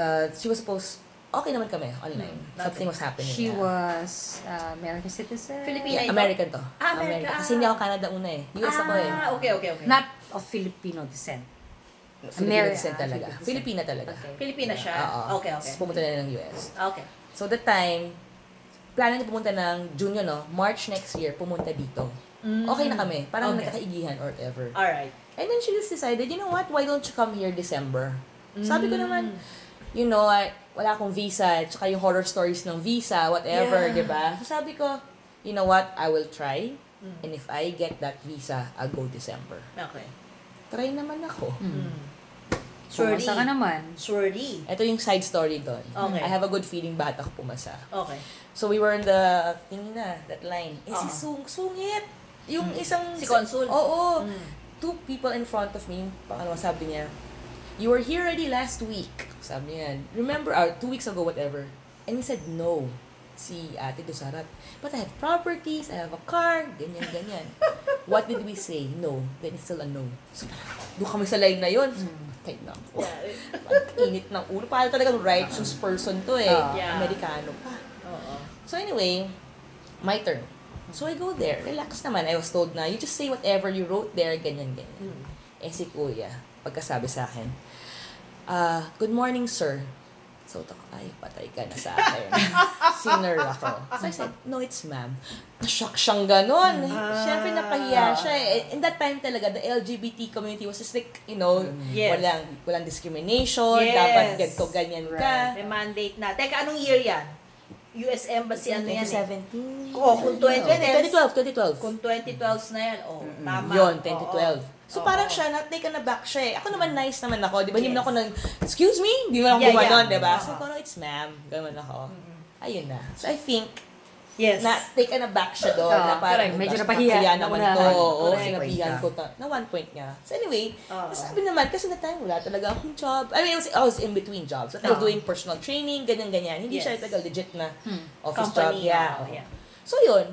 Uh, she was supposed, okay naman kami online. Something was happening. She yeah. was uh, American citizen. Filipina Yeah? American to. Ah, America. Kasi hindi ako Canada una eh. US ako eh. Ah, okay, okay, okay. Not of Filipino descent. Filipina descent talaga. Filipina Filipina talaga. Okay. Filipina siya? Oo. Okay, okay. Tapos pumunta na ng US. Okay. So that time, plano niya pumunta ng June yun, no? March next year, pumunta dito. Okay na kami. Parang Okay. nagkakaigihan or whatever. Alright. And then she just decided, you know what, why don't you come here December? Sabi ko naman, you know, wala akong visa, tsaka yung horror stories ng visa, whatever, Yeah. di ba? So sabi ko, you know what, I will try. And if I get that visa, I'll go December. Okay. Try naman ako. Surely. Pumasa ka naman. Surely. Ito yung side story doon. Okay. I have a good feeling bakit ako pumasa. Okay. So we were in the, tingin na, that line. Eh, si Oo. Sung, sungit! Yung isang... Si Consul? Oo. Mm. Two people in front of me, pangalawa sabi niya, you were here already last week. Sabi niya, remember, or two weeks ago, whatever. And he said, no. Si ate sarap. But I have properties, I have a car, ganyan, ganyan. What did we say? No. Then it's still a no. So doon kami sa line na yun. Kaya na ako. Ang init ng ulo. Parang talagang righteous person to eh. Ah. Yeah. Amerikano pa. Oo. So anyway, my turn. So I go there. Relax naman. I was told na, you just say whatever you wrote there, ganyan, ganyan. Eh si kuya, pagkasabi sa akin, ah, good morning, sir. So, ako, ay, patay ka na sa akin. Sinner ako. So, I said, no, it's ma'am. Na-shock siyang ganun. Siyempre, napahiya siya. eh. In that time talaga, the LGBT community was just like, you know, Yes. walang, walang discrimination, Yes. dapat ganito, ganyan ka. May mandate na. Teka, anong year yan? US Embassy, ano yan eh? 2017. Oh, kung 2010. 2012, 2012. Kung 2012 na yan, oh, tama. Yun, Oo. 2012. So, Oo. parang siya, na-take na back siya eh. Ako naman, nice naman ako. Di ba? Hindi Yes. naman ako nang, excuse me? Hindi mo ako Yeah, gumanon, yeah. di ba? Oo. So, ko, no, it's ma'am. Ganon ako. Ayun na. So, I think, Yes. na take na back siya doon. Oo, na parang, correct. Medyo gosh, napahiya napahiya na naman to. Oo, Correct. sinabihan ko ta, na one point nga. So anyway, Oo. sabi naman, kasi na time wala talaga akong job. I mean, I was, I was in between jobs. I was Oo. doing personal training, ganyan-ganyan. Hindi Yes. siya talaga legit na Hmm. office Company, job. Yeah. oo, oo. yeah. So yun,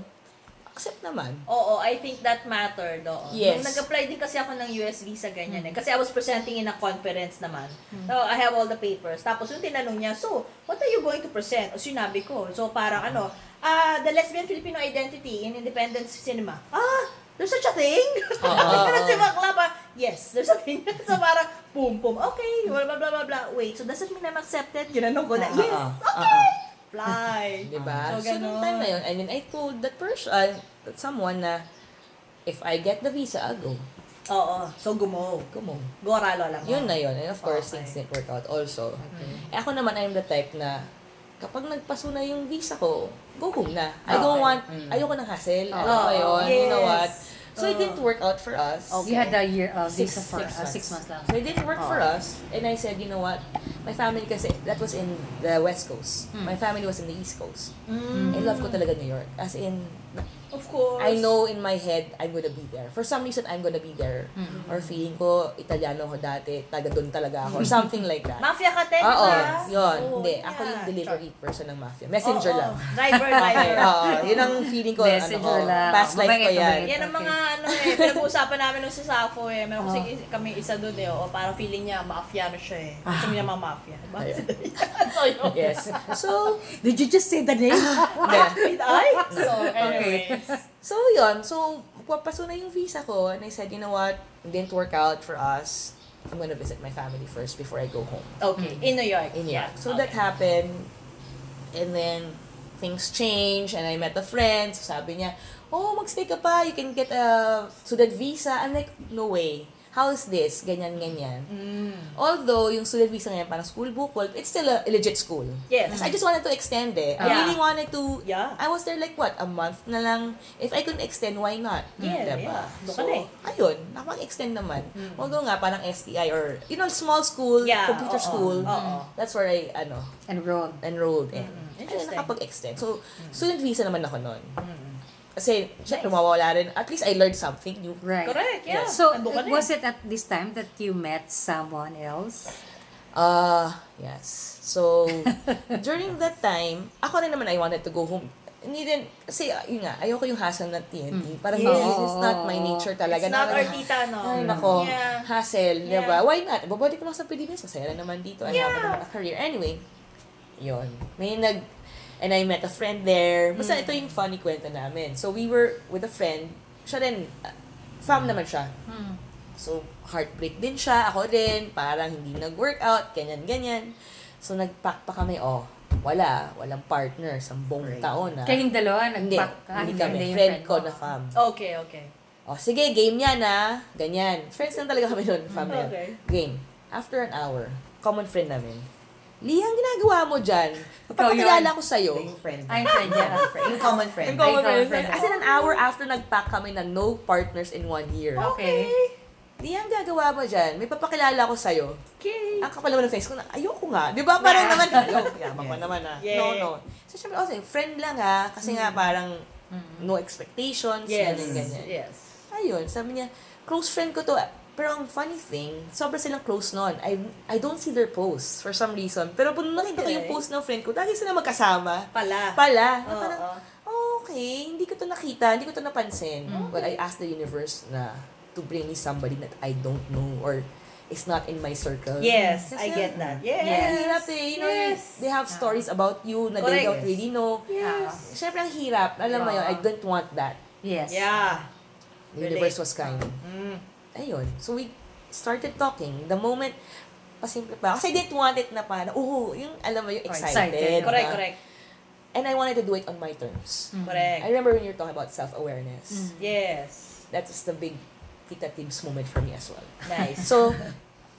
accept naman. Oo, I think that mattered. Oo. Yes. Nung nag-apply din kasi ako ng US visa, ganyan eh. Kasi I was presenting in a conference naman. So, I have all the papers. Tapos yung tinanong niya, so, what are you going to present? O sinabi ko. So, parang ano, ah, the lesbian Filipino identity in Independence Cinema. Ah, there's such a thing? Oo. Parang si Bakla pa, yes, there's a thing. so, parang, boom, boom, okay, blah, blah, blah, blah, blah. Wait, so does it mean I'm accepted? Ginanong ko na, Oo, yes, oo, okay, fly. Diba? So, So, nung time na yun, I mean, I told that person, uh, that someone na, if I get the visa, I'll go. Oo, so gumo. On. Goralo lang. Yun na yun. And of course, Okay. things didn't work out also. Eh, ako naman, I'm the type na, kapag nagpaso na yung visa ko, go home na. I don't Okay. want, ayoko ng hassle. Ano Oo. ba yun? You know Yes. what? So, it didn't work out for us. You had a year uh, Six- visa for six uh, months. six months lang. So, it didn't work for Oh. us. And I said, you know what? My family kasi, that was in the West Coast. Hmm. My family was in the East Coast. Mm, I love ko talaga New York. As in, of course. I know in my head, I'm gonna be there. For some reason, I'm gonna be there. Mm. Or feeling ko, Italiano ako dati, taga doon talaga ako. Or something like that. Mafia ka, te, Oo, yun. Oo, Hindi, yeah. ako yung delivery person ng mafia. Messenger Oo, lang. oo. Driver, driver. oo. Yun ang feeling ko. Messenger ano, ko, lang. Past life ko Mabait, yan. mabait. Yan ang mga ano eh, pinag-uusapan namin nung sa Safo eh. Meron kasi kami isa doon eh. O parang feeling niya, mafia na siya eh. Gusto niya mga mafia. Bakit Ayun. so, yun. Yes. So, Did you just say the name? hindi. Did I? So, anyways. So, yun. So, papaso na yung visa ko. And I said, you know what? It didn't work out for us. I'm gonna visit my family first before I go home. Okay, in New York. In New York. So Okay. that happened. And then, things changed. And I met a friend. So sabi niya, oh, magstay ka pa. You can get a student visa. I'm like, no way. How is this? Ganyan, ganyan. Mm. Although, yung student visa ngayon, parang school book, well, it's still a legit school. Yes. I just wanted to extend eh. I Yeah. really wanted to, Yeah. I was there like what, a month na lang. If I could extend, why not? Yeah, Diba? yeah. So, eh. ayun, nakapag-extend naman. Although nga, parang STI or, you know, small school, Yeah, computer oo, school. oo. That's where I, ano, Enrolled. enrolled in. Mm, Ayun, interesting. nakapag-extend. So, student visa naman ako noon. Mm. Kasi, syempre, mawawala rin. At least I learned something new. Right. Correct, yeah. So, ka na was eh. it at this time that you met someone else? Uh, yes. So, during that time, ako rin naman, I wanted to go home. Hindi rin, kasi, uh, yun nga, ayoko yung hassle na TNT. Parang, Yes. this is not my nature talaga. It's not Na- our tita, no? Ay, nako. Yeah. Hassle, Yeah. diba? Why not? Babalik naman sa Pilipinas. Masaya na naman dito. I have Yeah. naman a career. Anyway, yun. May nag, and I met a friend there. Basta Mm. ito yung funny kwento namin. So, we were with a friend. Siya rin, uh, fam naman siya. Hmm. So, heartbreak din siya. Ako din. Parang hindi nag-workout. Ganyan-ganyan. So, nag-pack pa kami. Oh, wala. Walang partner. Sa buong Right. taon. Ha? Kayong dalawa, Hindi. nag-pack ka? Hindi kami. yung Friend ko na fam. Okay, okay. O, sige, game yan ha. Ganyan. Friends lang talaga kami noon, family. Okay. Game. After an hour, common friend namin. Lia, ang ginagawa mo dyan? Yun. ko sa'yo. Yung friend. Ay, friend niya. Yung common friend. Yung common common friend. As in an hour after nag-pack kami na no partners in one year. Okay. Lia, ang gagawa mo dyan? May papakilala ko sa'yo. Okay. Ang kapal naman ng face ko na, ayoko nga. Di ba? Parang naman, ayoko. Yaman Yes. naman ah. Yeah. No, no. So, syempre, also, friend lang ha. Kasi nga, parang, no expectations. Yes. Ganyan, ganyan. Yes. Ayun, sabi niya, close friend ko to. Pero ang funny thing, sobrang silang close noon. I, I don't see their posts for some reason. Pero pag nakita ko yung Okay. post ng friend ko, lagi sila magkasama. Pala. Pala. Na Oo, parang, oo. okay, hindi ko to nakita, hindi ko to napansin. Mm. But I asked the universe na to bring me somebody that I don't know or is not in my circle. Yes, I Kasi, get that. Yes. Ang hirap eh. You know, Yes. they have stories about you na they Correct. don't really know. Yes. Siyempre, ang hirap. Alam mo yun, I don't want that. Yes. Yeah. The universe was kind. Mm. Ayun. So, we started talking. The moment, pasimple pa. Kasi I didn't want it na parang, oh, yung, alam mo, yung excited. excited. Correct, diba? correct. And I wanted to do it on my terms. Correct. I remember when you were talking about self-awareness. Yes. That was the big Tita Tibbs moment for me as well. Nice. So,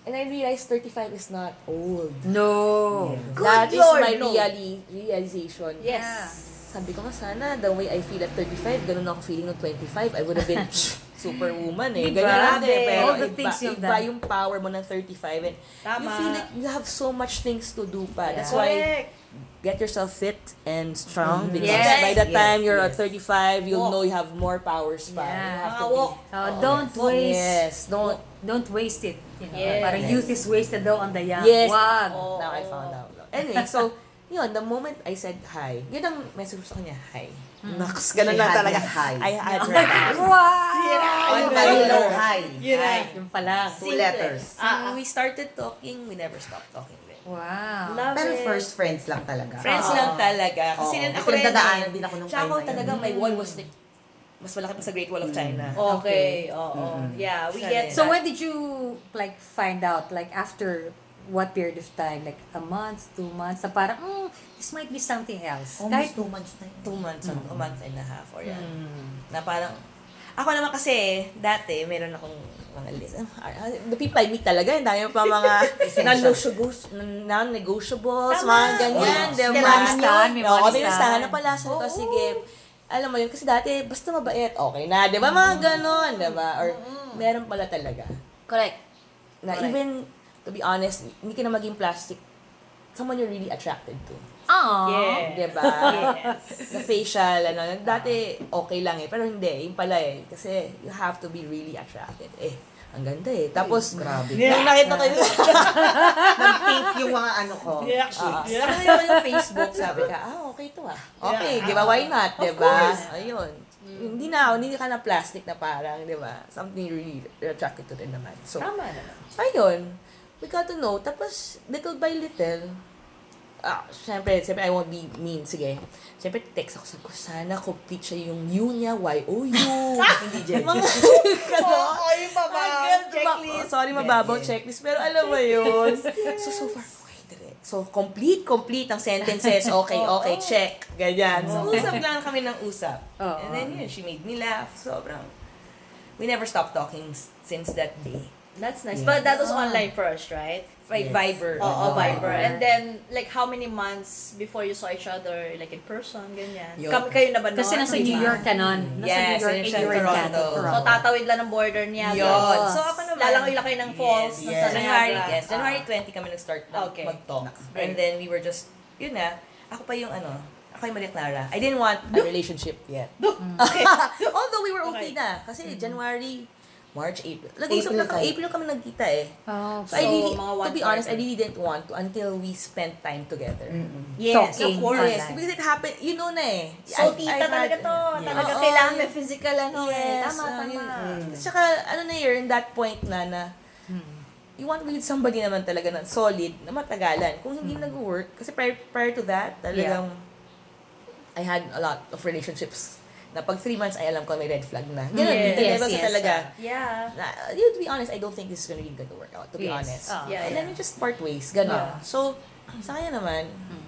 and I realized 35 is not old. No. Good that is Lord, my no. reali- realization. yes. Sabi ko nga sana, the way I feel at 35, ganun ako feeling ng 25. I would have been superwoman eh. Ganyan Grabe. natin. Pero All the iba, things you've iba done. yung power mo ng 35 and Tama. you feel like you have so much things to do pa. That's Correct. why get yourself fit and strong because Yes. by the Yes, time you're yes. at 35, you'll Walk. know you have more powers pa. Yeah. You have to be- walk. Oh, don't waste. Yes, don't. Don't waste it. You know, Yes. Parang youth is wasted daw on the young. Yes. Wag. Oh. Now I found out. Anyway, so, yun, the moment I said hi, yun ang message ko sa kanya, hi. Naks, ganun lang talaga. hi. I had her hi. Wow! Ay, Marilo, hi. Yun Ay, na. yung pala. Two letters. Ah, ah. we started talking, we never stopped talking. Wow. Love Pero it. first friends lang talaga. Friends Oo. lang talaga. Kasi nun May ako rin eh. din ako nung Tsaka time ako yun. talaga, my wall was like, mas malaki pa sa Great Wall of China. Okay. Oo. Yeah, we get. So that. when did you like find out? Like after what period of time? Like a month, two months? Na parang, mm, this might be something else. Almost two months na yun. Two months, a month and a half or yan. Mm. Na parang, ako naman kasi, dati, meron akong mga list. Ah, ah, The people I meet talaga, ang dami pa mga non-negotiables, non-negotiables, mga ganyan, Oo. di May ba? mga listahan, may mga listahan. listahan na pala. Sabi ko, sige, alam mo yun, kasi dati, basta mabait, okay na, di ba? Mga ganon, di ba? Or, meron pala talaga. Correct. Na Correct. even, to be honest, hindi ka na maging plastic, someone you're really attracted to. Aww. Yeah. Di ba? Yes. na facial, ano, dati okay lang eh, pero hindi, yun pala eh, kasi you have to be really attracted. Eh, ang ganda eh. Tapos, Grabe. nung nakita ko yung, Nag-pink yung mga ano ko. Yeah. Ah, nakita ko yung Facebook, sabi ka, ah, okay to ah. Okay, di ba, why not, di ba? Ayun. Hindi na, hindi ka na plastic na parang, di ba? Something really attracted to rin naman. So, Tama naman. ayun, we got to know. Tapos, little by little, ah, syempre, syempre, I won't be mean. Sige. Syempre, text ako, sabi ko, sana complete siya yung U niya, Y-O-U. Hindi dyan. Mga, Oo, yung Mga checklist. Sorry, mababaw checklist. Pero alam mo yun. So, so far, okay, direct. So, complete, complete ang sentences. Okay, okay, check. Ganyan. So, usap lang kami ng usap. And then, yun, she made me laugh. Sobrang, we never stopped talking since that day. That's nice. But that was online first, right? Like, Yes. Viber. Oo, Oo, Viber. Viber. And then, like, how many months before you saw each other, like, in person, ganyan? Yun. Kam- kayo na ba Kasi noon? nasa Di New? York ka nun. Nasa Yes, New York, were in Toronto. Canada, So, tatawid lang ng border niya. Yun. So, ako naman. Lalangoy lang kayo ng falls. Yes, Yes, yes. January, yes. January 20 kami nag-start na Okay. mag-talk. And then we were just, yun na, ako pa yung ano, ako yung Maria Clara. I didn't want a relationship yet. Okay. Although we were okay, Okay. na. Kasi January, March, April. Nag-usap April na kayo. April kami nagkita eh. Oh, So, I So, really, mga to be honest, I really didn't want to until we spent time together. Yes, Talking of course. Yes, because it happened, you know na eh. So, I- tita I've had- talaga to. Yes. Talaga Oo, kailangan may physical ano eh. Yes, Tama, uh, tama. Mm. Tsaka, ano na yun, in that point na na, you want with somebody naman talaga na solid, na matagalan. Kung hindi nag-work, kasi prior, prior to that, talagang, I had a lot of relationships na pag three months, ay alam ko may red flag na. Ganun, Yes, yes, yes, talaga, Yeah. na, you know, to be honest, I don't think this is gonna be gonna work out, to be Yes. honest. Ah. Yeah, And yeah. then we just part ways, gano'n. Yeah. So, sa kanya naman,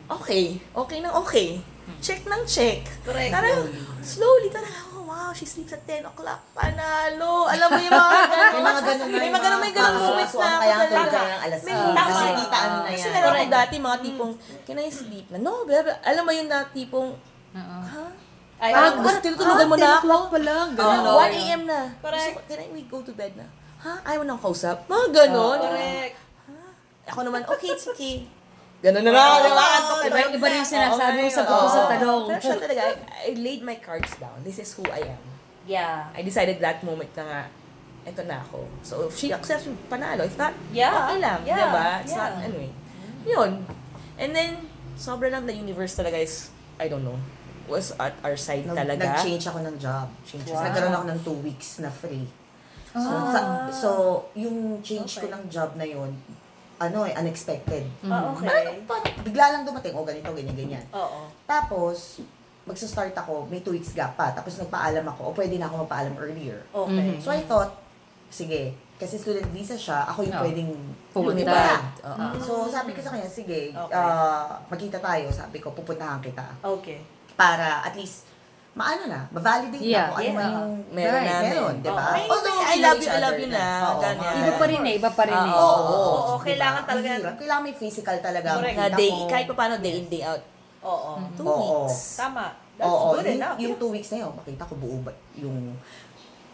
okay, okay na okay. Check ng check. Correct. Parang, slowly, talaga, oh wow, she sleeps at 10 o'clock, panalo. Alam mo yung mga ganun. May mga ganun May mga ganun, may ganun mga moments kaso, na ako kaya talaga. tulog ka ng alas May ah, moments kasi na- na Kasi yan. meron ako dati mga tipong, can I sleep na? No, blah, blah. alam mo yung na tipong, Oo. ha? Ay, Ah, ano, gusto tinutulugan mo na ako? pa lang. Oh, 1 a.m. na. Correct. Gusto ko, can I we go to bed na? Ha? Ayaw mo nang kausap? Mga ganon. correct. Ako naman, okay, it's okay. Ganon na lang, di ba? Iba, iba rin yung sinasabi mo sa tungkol sa tanong. Pero siya talaga, I, I laid my cards down. This is who I am. Yeah. I decided that moment na nga, eto na ako. So, if she accepts, panalo. If not, Yeah. okay lang. Yeah. Diba? It's Yeah. not, anyway. Yun. And then, sobra lang the universe talaga is, I don't know, was at our side Nag- talaga. Nag-change ako ng job. Change wow. Nagkaroon ako ng two weeks na free. So, Ah. sa- so yung change ko Okay. ng job na yun, ano eh, unexpected. Ah, okay. Parang, parang bigla lang dumating, o ganito, ganyan, ganyan. Oo. Tapos, magsa-start ako, may two weeks gap pa. Tapos nagpaalam ako, o pwede na ako magpaalam earlier. Okay. Mhm. So I thought, sige, kasi student visa siya, ako yung Oh. pwedeng Pumunta. Oo. So sabi ko sa kanya, sige, Okay. ah, magkita tayo. Sabi ko, pupuntahan kita. Okay. Para at least, maano na, ma-validate Yeah, na kung ano yeah. man yung Meron right, namin. meron, di ba? Oo. Ay, Although, I love you, I love you na, Oo, ganyan. Iba pa rin eh, iba pa rin eh. Oo. Oo, Oo, diba? kailangan talaga- Ang hirap. Kailangan may physical talaga. Correct. Na day, mo. kahit pa paano, day in, day out. Oo. Two Oo. weeks. Tama. That's Oo, good yung, enough. yung two weeks na yun, makita ko buo ba yung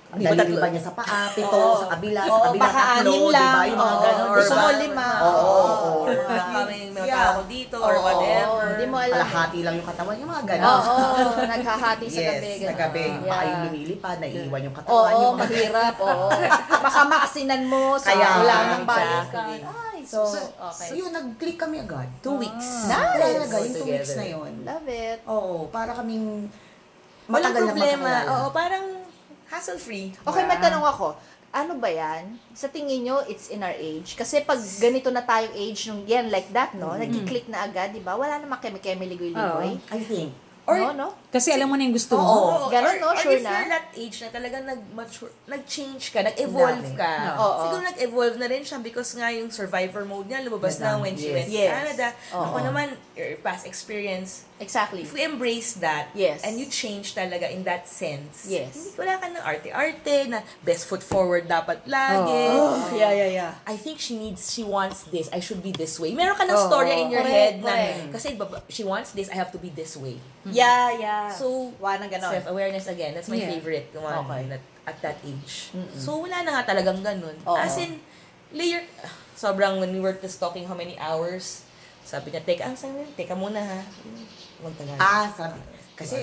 Di ba daliri tatlo? ba niya sa paa, pito, Oo. sa kabila, Oo, sa kabila baka tatlo, anim lang. Yung mga Oo. ganun. Gusto mo lima. Oo, oo, oo. Or baka may may Yeah. tao dito, or Oo. whatever. Hindi mo alam. Kalahati lang yung katawan, yung mga Oo, ganun. oo, naghahati sa yes, gabi. sa ganun. gabi. Yeah. Baka yung lumilipad, naiiwan yung Oo, katawan. yung mga mahirap. Oo. Baka maasinan mo sa Kaya, wala nang balikan. Ay, So, so, okay. so yun, nag-click kami agad. Two weeks. Nice. Talaga, yung two weeks na yun. Love it. Oo, para kaming matagal na problema. magkakilala. Oo, parang hassle-free. Okay, may Yeah. tanong ako. Ano ba yan? Sa tingin nyo, it's in our age? Kasi pag ganito na tayong age nung yan, like that, no? Nag-click na agad, di ba? Wala namang keme-keme, ligoy-ligoy. I think. Or, no, no? Kasi alam mo na yung gusto mo. Oo. Ganun, no? Or, Sure or if na? you're that age na talagang nag-mature, nag-change ka, nag-evolve Dami. ka. Oo. Siguro nag-evolve na rin siya because nga yung survivor mode niya lumabas na when she Yes. went to Yes. Canada. Oo. Ako naman, your past experience, Exactly. if we embrace that, Yes. and you change talaga in that sense, Yes. hindi wala ka ng arte-arte, na best foot forward dapat lagi. Oh, yeah, yeah, yeah. I think she needs, she wants this, I should be this way. Meron ka ng Oo. story in your Correct, head na, correct. kasi she wants this, I have to be this way. Yeah, yeah. So, Wala ganon. Self-awareness again. That's my Yeah. favorite one Okay. that, at that age. So, wala na nga talagang ganun. Oo. As in, layer, sobrang when we were just talking how many hours, sabi niya, teka, ang sabi niya, teka muna ha. Huwag tagal. Ah, sabi. Kasi,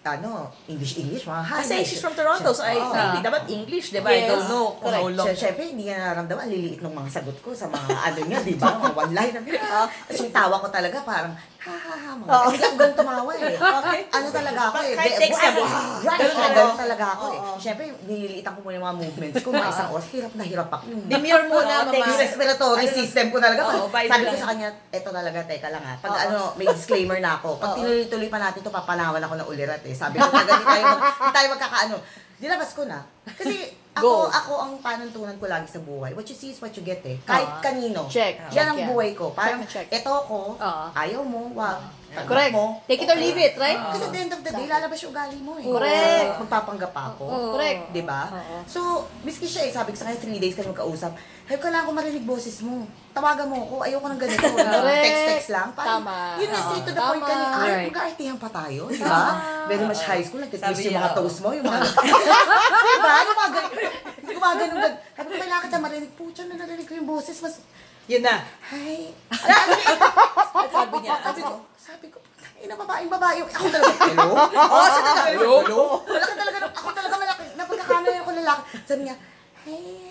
ano, English, English, mga hi. Kasi she's from Toronto, so I, Oo. hindi dapat English, di ba? I Yes. don't know kung how long. Siya, syempre, hindi niya nararamdaman. Ang liliit ng mga sagot ko sa mga ano niya, di ba? Mga one-liner. Ah. Tapos yung tawa ko talaga parang, ha ha ha, mga. Hindi ako ganun tumawa eh. Okay. Ano talaga ako eh. Kahit text ah. Right, Ganun talaga. talaga ako eh. Oo. Syempre, nililiitan ko muna yung mga movements ko. Mga isang oras, hirap na hirap ako. Demure muna, mama. text Yung respiratory Ano- system ko talaga. Pag- vibe sabi ko sa kanya, eto talaga, teka lang ha. Pag Oo. ano, may disclaimer na ako. Pag tinuloy-tuloy pa natin to papanawan ako ng ulirat eh. Sabi ko, talaga, di tayo, mag, tayo magkakaano. Dilabas ko na. Kasi Go. ako, ako ang panuntunan ko lagi sa buhay. What you see is what you get eh. Kahit Oo. kanino. Check. Yan Check ang yan. buhay ko. Parang, Check na check. eto ako, Oo. ayaw mo, wag. Correct. mo. Take it or leave it, right? Kasi at the end of the day, lalabas yung ugali mo eh. Correct. Magpapanggap pa ako. Oo. Correct. Di ba? Oo. So, miski siya eh, sabi ko sa kanya, three days kami magkausap. Ayaw ko lang ako marinig boses mo. Tawagan mo ako, ayaw ko ng ganito. Correct. Text-text lang. Parang, Tama. Yun na, straight to the point Tama. ka ni, ay, Right. magkaartihan pa tayo, di ba? Very much high school, nagtitwist Sabi yung niya, mga oo. toes mo, yung mga, di ba? Yung mga ganun, hindi ko mga ganun, ganun. Sabi ko, kailangan kita marinig, pucha na narinig ko yung boses, mas, Yun na. Hi. Sabi niya, sabi ko, sabi ko, ina babaeng babae. Ako talaga, hello? Oo, oh, siya talaga, hello? Hello? Malaki talaga, ako talaga malaki, napagkakamay ako lalaki. Sabi niya, hey,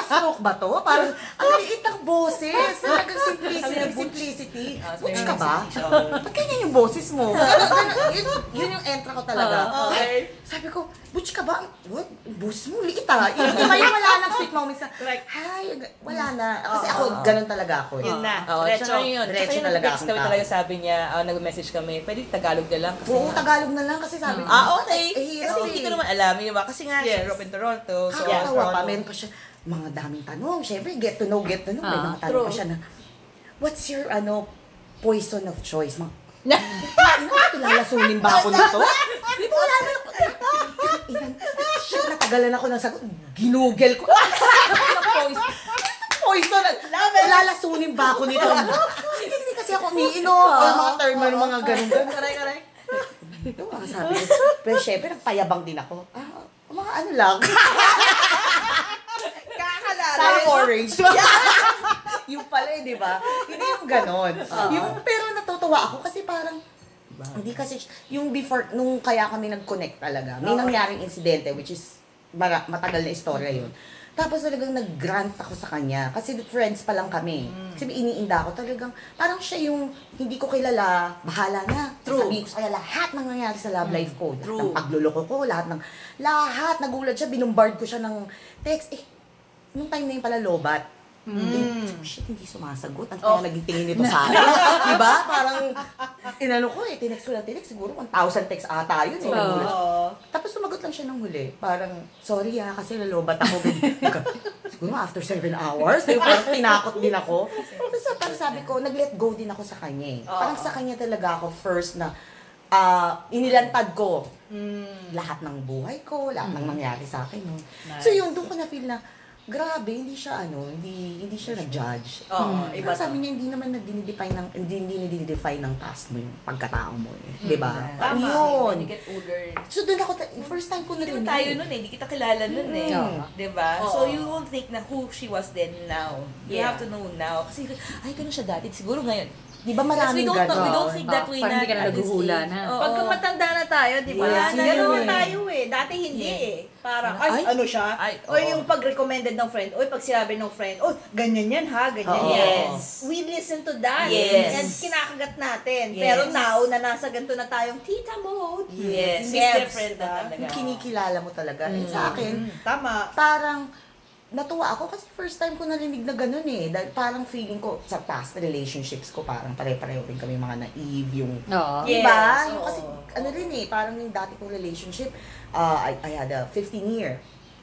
Stroke ba to? Parang, ang liit ng boses. Talagang simplicity. simplicity. Ah, Butch ka ba? Ba't ganyan yung boses mo? Yun, yun yung entra ko talaga. Ah, okay. Sabi ko, Butch ka ba? What? Boses mo, liit ah. Yung, di ba yung wala nang sweet moments na, Correct. hi, wala na. Kasi Oo. ako, ganun talaga ako. eh. Yun na. Oo, Diretso. tsaka yun. Diretso Tsaka yung talaga akong kami tao. talaga sabi niya, ah, nag-message kami, pwede Tagalog na lang. Kasi Oo, Tagalog na lang kasi sabi ko. Ah, okay. Eh, hirap Kasi hindi ko naman alam, yun ba? Kasi nga, Yes. she grew up in Toronto. So, Kakatawa pa, meron pa siya, mga daming tanong. Siyempre, get to know, get to know. May Ah, mga tanong pa siya na, what's your, ano, poison of choice? Mga, lalasunin ba ako nito? Di ba wala naman ako. Shit, natagalan ako ng sagot. Ginugel ko. Ano poison? Poison. Lalasunin ba ako nito? Hindi, hindi kasi ako umiinom. Or mga term, ano, mga ganun. Correct, correct. Ito ang sabi ko. Pero syempre, nagpayabang din ako. Ah, mga ano lang. Sour orange. yung pala eh, di ba? Hindi yung ganon. Yung, pero natutuwa ako kasi parang, hindi kasi, yung before, nung kaya kami nag-connect talaga, may Oo. nangyaring insidente, which is, mara, matagal na istorya yun. Tapos talagang nag-grant ako sa kanya. Kasi friends pa lang kami. Kasi may iniinda ako talagang, parang siya yung hindi ko kilala, bahala na. True. Sabihin ko sa kanya lahat ng nangyayari sa love life ko. Lahat True. ng pagluloko ko, lahat ng, lahat, nagulat siya, binumbard ko siya ng text. Eh, nung time na yun pala, lobat. Eh, shit, hindi sumasagot. Ang Oh. kaya naging tingin nito sa akin. diba? Parang, inano ko eh, tinext ko lang tinext. Siguro 1,000 text ata yun eh. Oo. Tapos sumagot lang siya ng huli. Parang, sorry ha, kasi nalobat ako. Siguro after seven hours, di ba? Parang tinakot din ako. Tapos parang sabi ko, nag-let go din ako sa kanya eh. Parang sa kanya talaga ako first na ah inilantad ko Mm. lahat ng buhay ko, lahat ng nangyari sa akin. No? Nice. So yun, doon ko na feel na, grabe, hindi siya ano, hindi hindi siya nag-judge. Oo, Mm. iba Parang sabi to. niya, hindi naman nag-define ng, hindi, hindi nag-define ng task mo yung pagkatao mo eh. Di ba? Tama. Yun. You get older, So doon ako, ta- first time ko Hindi narinig. naman tayo nun eh, di kita kilala nun eh. Mm. Diba? Oo. So you won't think na who she was then now. You Yeah. have to know now. Kasi, ay, ganun siya dati. Siguro ngayon. Di ba Because we maraming don't, we don't think that way Parang na hindi ka na na. Oo. Pagka matanda na tayo, di ba? Yes, Yes, yun Ganun eh. tayo eh. Dati hindi Yeah. eh. Parang, ay, Ay. ano siya? Ay, Or oo. yung pag-recommended ng friend, oy, pag sinabi ng friend, oy, ganyan yan ha, ganyan Oo. yan. Yes. We listen to that. Yes. And kinakagat natin. Yes. Pero now, na nasa ganito na tayong tita mode. Yes. It's Yes, different na diba? talaga. Yung kinikilala mo talaga. Eh, sa akin, Mm, Tama. parang natuwa ako kasi first time ko narinig na ganun eh. Dahil parang feeling ko sa past relationships ko parang pare-pareho rin kami mga naive yung Oo. Yes, Diba? oo. Yung kasi ano rin eh, parang yung dati kong relationship, uh, I, I had a 15 year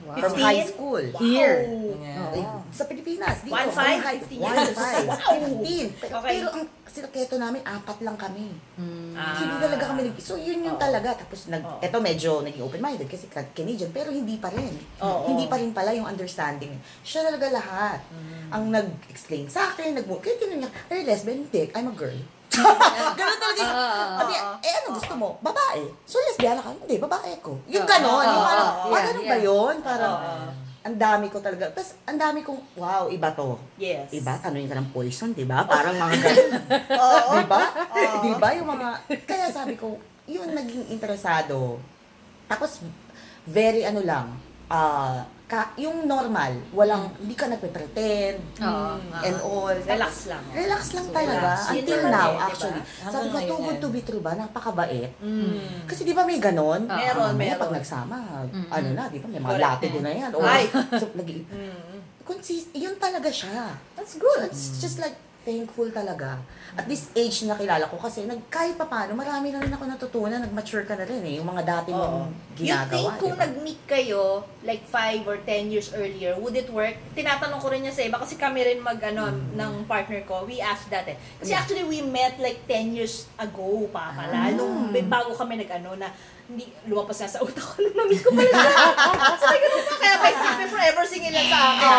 Wow. from 15? high school. Here. Yeah. Eh, Sa Pilipinas, dito. One five, from high- 15 One years. five, Wow. 15. Pero, Okay. pero ang sinaketo namin, apat lang kami. Mm. Ah. So, hindi talaga kami nag... So, yun yung Oo. talaga. Tapos, nag, Oo. eto medyo naging open-minded kasi ka- Canadian, pero hindi pa rin. Oo. Hindi pa rin pala yung understanding. Siya talaga lahat. Ang nag-explain sa akin, nag kaya tinanong niya, you lesbian? Hindi, I'm a girl. Ganun talaga yung, Ah. sabi, eh ano gusto mo? Babae. So, lesbiana ka? Hindi, babae ko. Yung ganon. Yung parang, ah, yeah, ganun yeah. ba yun? Parang, ang dami ko talaga. Tapos, ang dami kong, wow, iba to. Yes. Iba, tanongin ka ng poison, di ba? Parang mga ganun. Oo. Di ba? Di ba? Yung mga, kaya sabi ko, yun naging interesado. Tapos, very ano lang, ah, ka, yung normal, walang, hindi ka nagpe-pretend, Oo. and all. Relax lang. Relax lang talaga. Relax. Yun Until naman now, eh, actually. Hanggang Sabi ko, ngayon too good to be true ba? Napakabait. Mm. Kasi di ba may ganon? Ah, meron, Mamaya meron. Pag nagsama, Mm-mm. ano na, di ba? May mga Correct. latido na yan. O, Ay. so, nag Mm. consist, yun talaga siya. That's So, it's just like, thankful talaga. At this age na kilala ko kasi nag, kahit pa paano, marami na rin ako natutunan, nag-mature ka na rin eh, yung mga dati mong You ginagawa. think kung di ba? nag-meet kayo, like 5 or 10 years earlier, would it work? Tinatanong ko rin yan sa iba kasi kami rin mag, ano, ng partner ko, we asked that eh. Kasi Yeah. actually, we met like 10 years ago pa pala. Ah. Nung bago kami nag-ano na, hindi, lumapas nga sa utak ko, nung ko pala siya. so, may ganun pa, kaya may Sleepy Forever singin lang sa akin.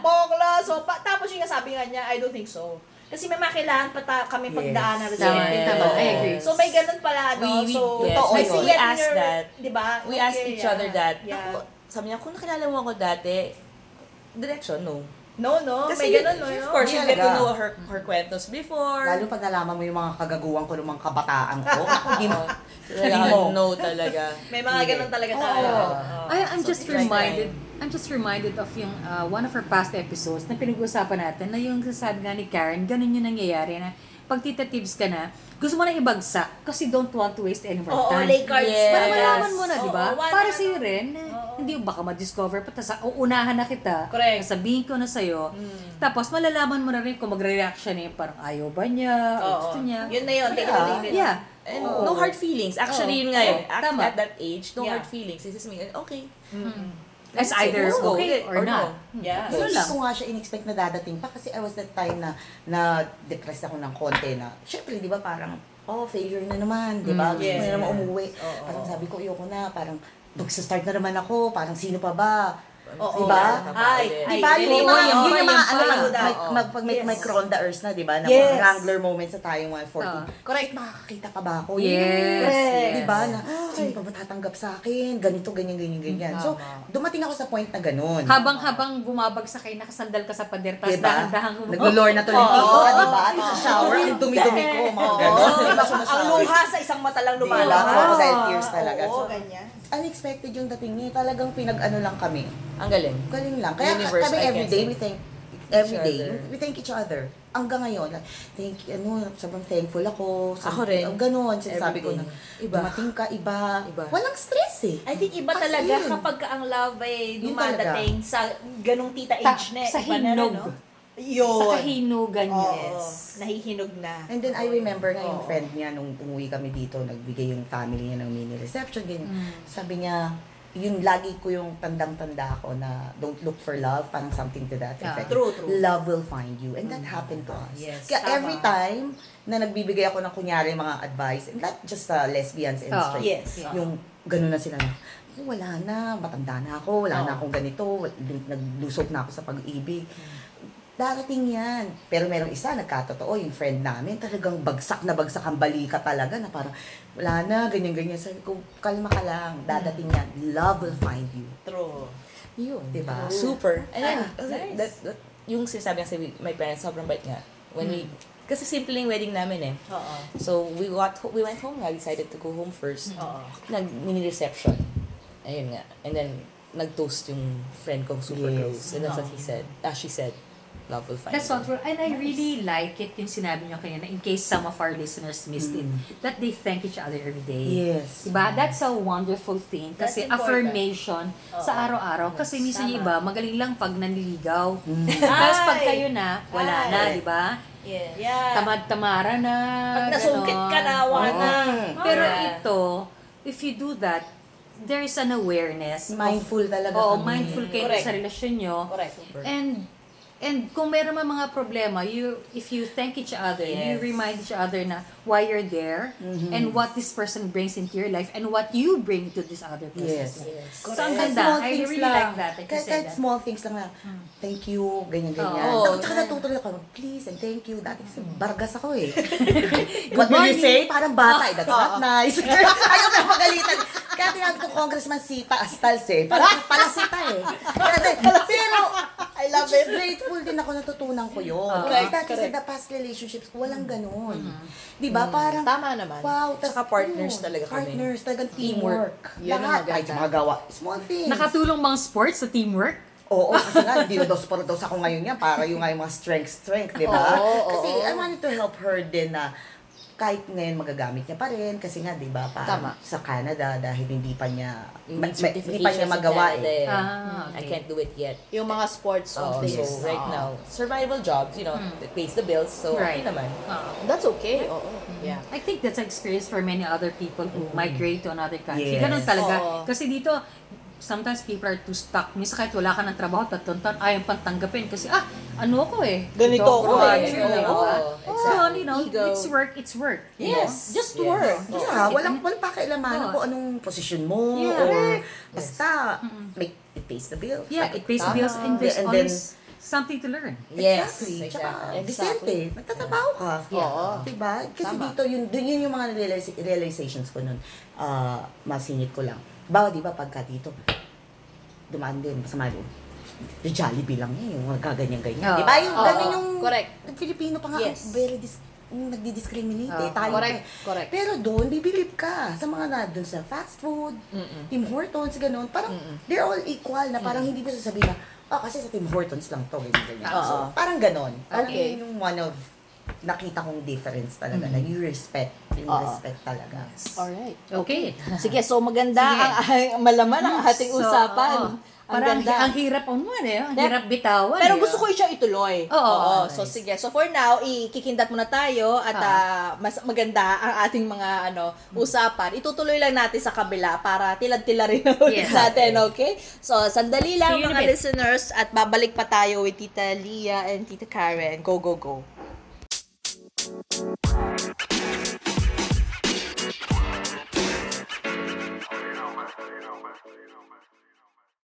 Bokla, so, pa, tapos yung nga sabi nga niya, I don't think so. Kasi may makailangan pa ta- kami Yes. pagdaanan rin Tama, sa tama. I agree. So may ganun pala, no? We- we- so, yes, Totoo I yun. We your- that. Di ba? We asked Okay, each yeah. other that. Yeah. Ako, sabi niya, kung nakilala mo ako dati, direction, no. No, no? Kasi, may ganun, no? of course, you get to know her, her kwentos before. Lalo pag nalaman mo yung mga kagaguhan ko ng mga kabataan ko. Hindi mo. Mo. no talaga. May mga ganun talaga tayo. I, I'm just So, it's reminded, like I'm just reminded of yung uh, one of our past episodes na pinag-uusapan natin na yung sasabi nga ni Karen, ganun yung nangyayari na pag tita tips ka na, gusto mo na ibagsak kasi don't want to waste any more Oo, time. lay cards. Yes. Para malaman mo na, di ba? Para sa'yo rin, na Oo. hindi baka ma-discover pa, tapos uunahan na kita, Correct. sabihin ko na sa'yo, Mm. tapos malalaman mo na rin kung magre-react siya na yung parang ayaw ba niya, o Oo. gusto niya. Yun na yun. Take it or leave it. Yeah. And Oo. no hard feelings. Actually, Oo. yun nga yun. Oo, At, tama. at that age, no Yeah. hard feelings. This is me. Okay. Mm. It's Let's either go. okay or, Or not. no. Yeah. Yun lang. ko nga siya in-expect na dadating pa kasi I was that time na na-depress ako ng konti na, syempre, di ba, parang, oh, failure na naman, di ba? Mm, Gusto ko yes. na naman umuwi. Oo. Parang sabi ko, ayoko na, parang, magsa-start na naman ako, parang sino pa ba? Oo. Diba? Ay, Di ay, ba? really, Yung mga, oo, yun yung mga, ano may, mag, pag may, Yes. may Cronda Earth na, di ba? Na Yes. mga Wrangler moments na tayo, mga 40. Oo. Correct. Makakakita pa ba ako? Yes. Correct. Di ba? Na, sino pa ba tatanggap sa akin? Ganito, ganyan, ganyan, ganyan. So, dumating ako sa point na ganun. Habang-habang bumabagsak kayo, nakasandal ka sa pader, tapos Diba? dahan-dahan mo. Naglo-lore na tuloy Oo. dito ka, di ba? At sa shower, ang dumi-dumi ko, mga Diba? Ang luha sa isang mata lang Diba? lumalabas. Crocodile tears talaga. Oo, So, ganyan. Unexpected yung dating niya. Talagang pinag-ano lang kami. Ang galing. Galing lang. Kaya Universe, kami I everyday, we thank every day. other. We thank each other. Hanggang ngayon, like, thank you, ano, sobrang thankful ako. Sa, Ako rin. Ganon, sinasabi ko na. Iba. dumating ka, iba. Iba. Walang stress eh. I think iba As talaga in. kapag ka ang love ay Yun dumadating sa ganong tita Ta- age na. sa iba na rin, no? Sa Yun. kahinugan Oo. Yes. Nahihinog na. And then I remember nga yung Oo. friend niya nung umuwi kami dito, nagbigay yung family niya ng mini reception, ganyan. Sabi niya, yun lagi ko yung tandang-tanda ako na don't look for love, parang something to that Ah. effect. True, true. Love will find you. And that happened to us. Yes, Kaya tama. every time na nagbibigay ako ng kunyari mga advice, and not just sa lesbians and Oo. straight, Yes. yung ganun na sila na, "Oh, wala na, matanda na ako, wala na Oo. akong ganito, wal- na ako sa pag-ibig. Darating yan. Pero merong isa, nagkatotoo, yung friend namin, talagang bagsak na bagsak ang balika talaga, na parang, wala na, ganyan-ganyan. Sabi ko, kalma ka lang, dadating yan. Love will find you. True. Yun. Diba? Super. And then, Ah, nice. that, that, yung sinasabi nga sa my parents, sobrang bait nga. When we, kasi simple yung wedding namin eh. Oo. So, we got, ho- we went home nga, decided to go home first. Oo. Nag, mini reception. Ayun nga. And then, nag-toast yung friend ko, super Yes. close. And that's what he said. Ah, she said, love will find That's you. wonderful. And I really like it yung sinabi niyo kanina, in case some of our listeners missed it, that they thank each other every day. Yes. Diba? That's a wonderful thing. That's Kasi important. affirmation Oo. sa araw-araw. Kasi minsan yung iba, magaling lang pag nanliligaw. Tapos pag Ay! kayo na, wala Ay! na, di ba? Yeah. yeah. Tamad-tamara na. Pag nasungkit ka na, wala na. Pero Yeah. ito, if you do that, there is an awareness. of- Mindful talaga Oo, kami. mindful kayo Correct. sa relasyon nyo. Correct. And and kung meron man mga problema, you if you thank each other, you Yes. remind each other na why you're there and what this person brings into your life and what you bring to this other person. Yes. Yes. So, ang ganda. small I things really lang. like that. that you Kahit, kahit that. small things lang na, thank you, ganyan-ganyan. Oo. Tapos tsaka natutuloy ako, please and thank you. Dati kasi bargas ako eh. What will you say? Parang bata eh, that's not nice. Ayaw na magalitan. Kaya tinawag ko Congressman Sita Astals eh. Parang palasita eh. Kaya, pero, I love it. grateful din ako natutunan ko yun. Correct, Kasi dati sa correct. the past relationships, walang ganun. Di ba? Parang, Tama naman. wow. tas Tsaka partners yun, talaga kami. Partners, talagang teamwork. Yun ang Lahat, maganda. kahit sa mga gawa. Small things. Nakatulong mga sports sa teamwork? Oo, kasi nga, hindi na dos por dos ako ngayon yan. Para yung nga yung mga strength-strength, di ba? Oo, kasi oo. I wanted to help her din na kahit ngayon magagamit niya pa rin. Kasi nga, di ba, parang Tama. sa Canada, dahil hindi pa niya, ma- hindi pa niya magawa eh. Ah, I okay. can't do it yet. Yung mga sports Oh, so right Oo. now, survival jobs, you know, it pays the bills, so Right. okay naman. Ah. That's okay. Oo. Yeah. I think that's an experience for many other people who migrate to another country. Yes. Ganun talaga. Oo. Kasi dito, sometimes people are too stuck. Minsan kahit wala ka ng trabaho, tatuntan, ayaw pang tanggapin. Kasi, ah, ano ako eh. Ganito Ito ako eh. Oo, di ba? exactly. So, you know, Ego. it's work, it's work. you Yes. know? Just Yes. work. Yeah, walang, walang pakialamanan Oo. kung anong posisyon mo. Yeah. or Correct. basta, make, it pays the bills. Yeah, it pays the bills and there's And then- something to learn. Yes, Exactly. Tsaka, exactly. Decente. Nagtatrabaho ka. Oo. Diba? Kasi Tama. dito, yun, dun yun yung mga realizations ko nun. Ah, masingit ko lang. Bawa, di ba, pagka dito, dumaan din, masama loob. Yung Jollibee lang eh, yung gaganyan-ganyan. Oo. Di ba? Yung Oo. ganun yung, Correct. Filipino pa nga, Yes. very dis, yung nagdi-discriminate eh. Oo. Tayo Correct. pa eh. Correct. Pero doon, bibilip ka sa mga na doon sa fast food, Mm-mm. Tim Hortons, ganun. Parang, they're all equal na parang hindi mo sasabihin na, oh, kasi sa Tim Hortons lang to, ganyan, ganyan. Oo. So, parang ganon. Parang Okay. yun yung one of, nakita kong difference talaga, na you respect, yung Oo. respect talaga. Alright. Okay. Sige, so maganda Sige. ang, ang malaman ang ating So, usapan. oo. Ang ganda. ang hirap on one eh. Ang Then, hirap bitawan. Pero eh. gusto ko siya ituloy. Oo. Oo. Okay. So sige. So for now, ikikindat muna tayo at ah. uh, mas maganda ang ating mga ano usapan. Itutuloy lang natin sa kabila para tilad-tila rin ulit yes. natin, okay? So sandali lang See mga listeners at babalik pa tayo with Tita Lia and Tita Karen. Go go go. You know, man. You know, man.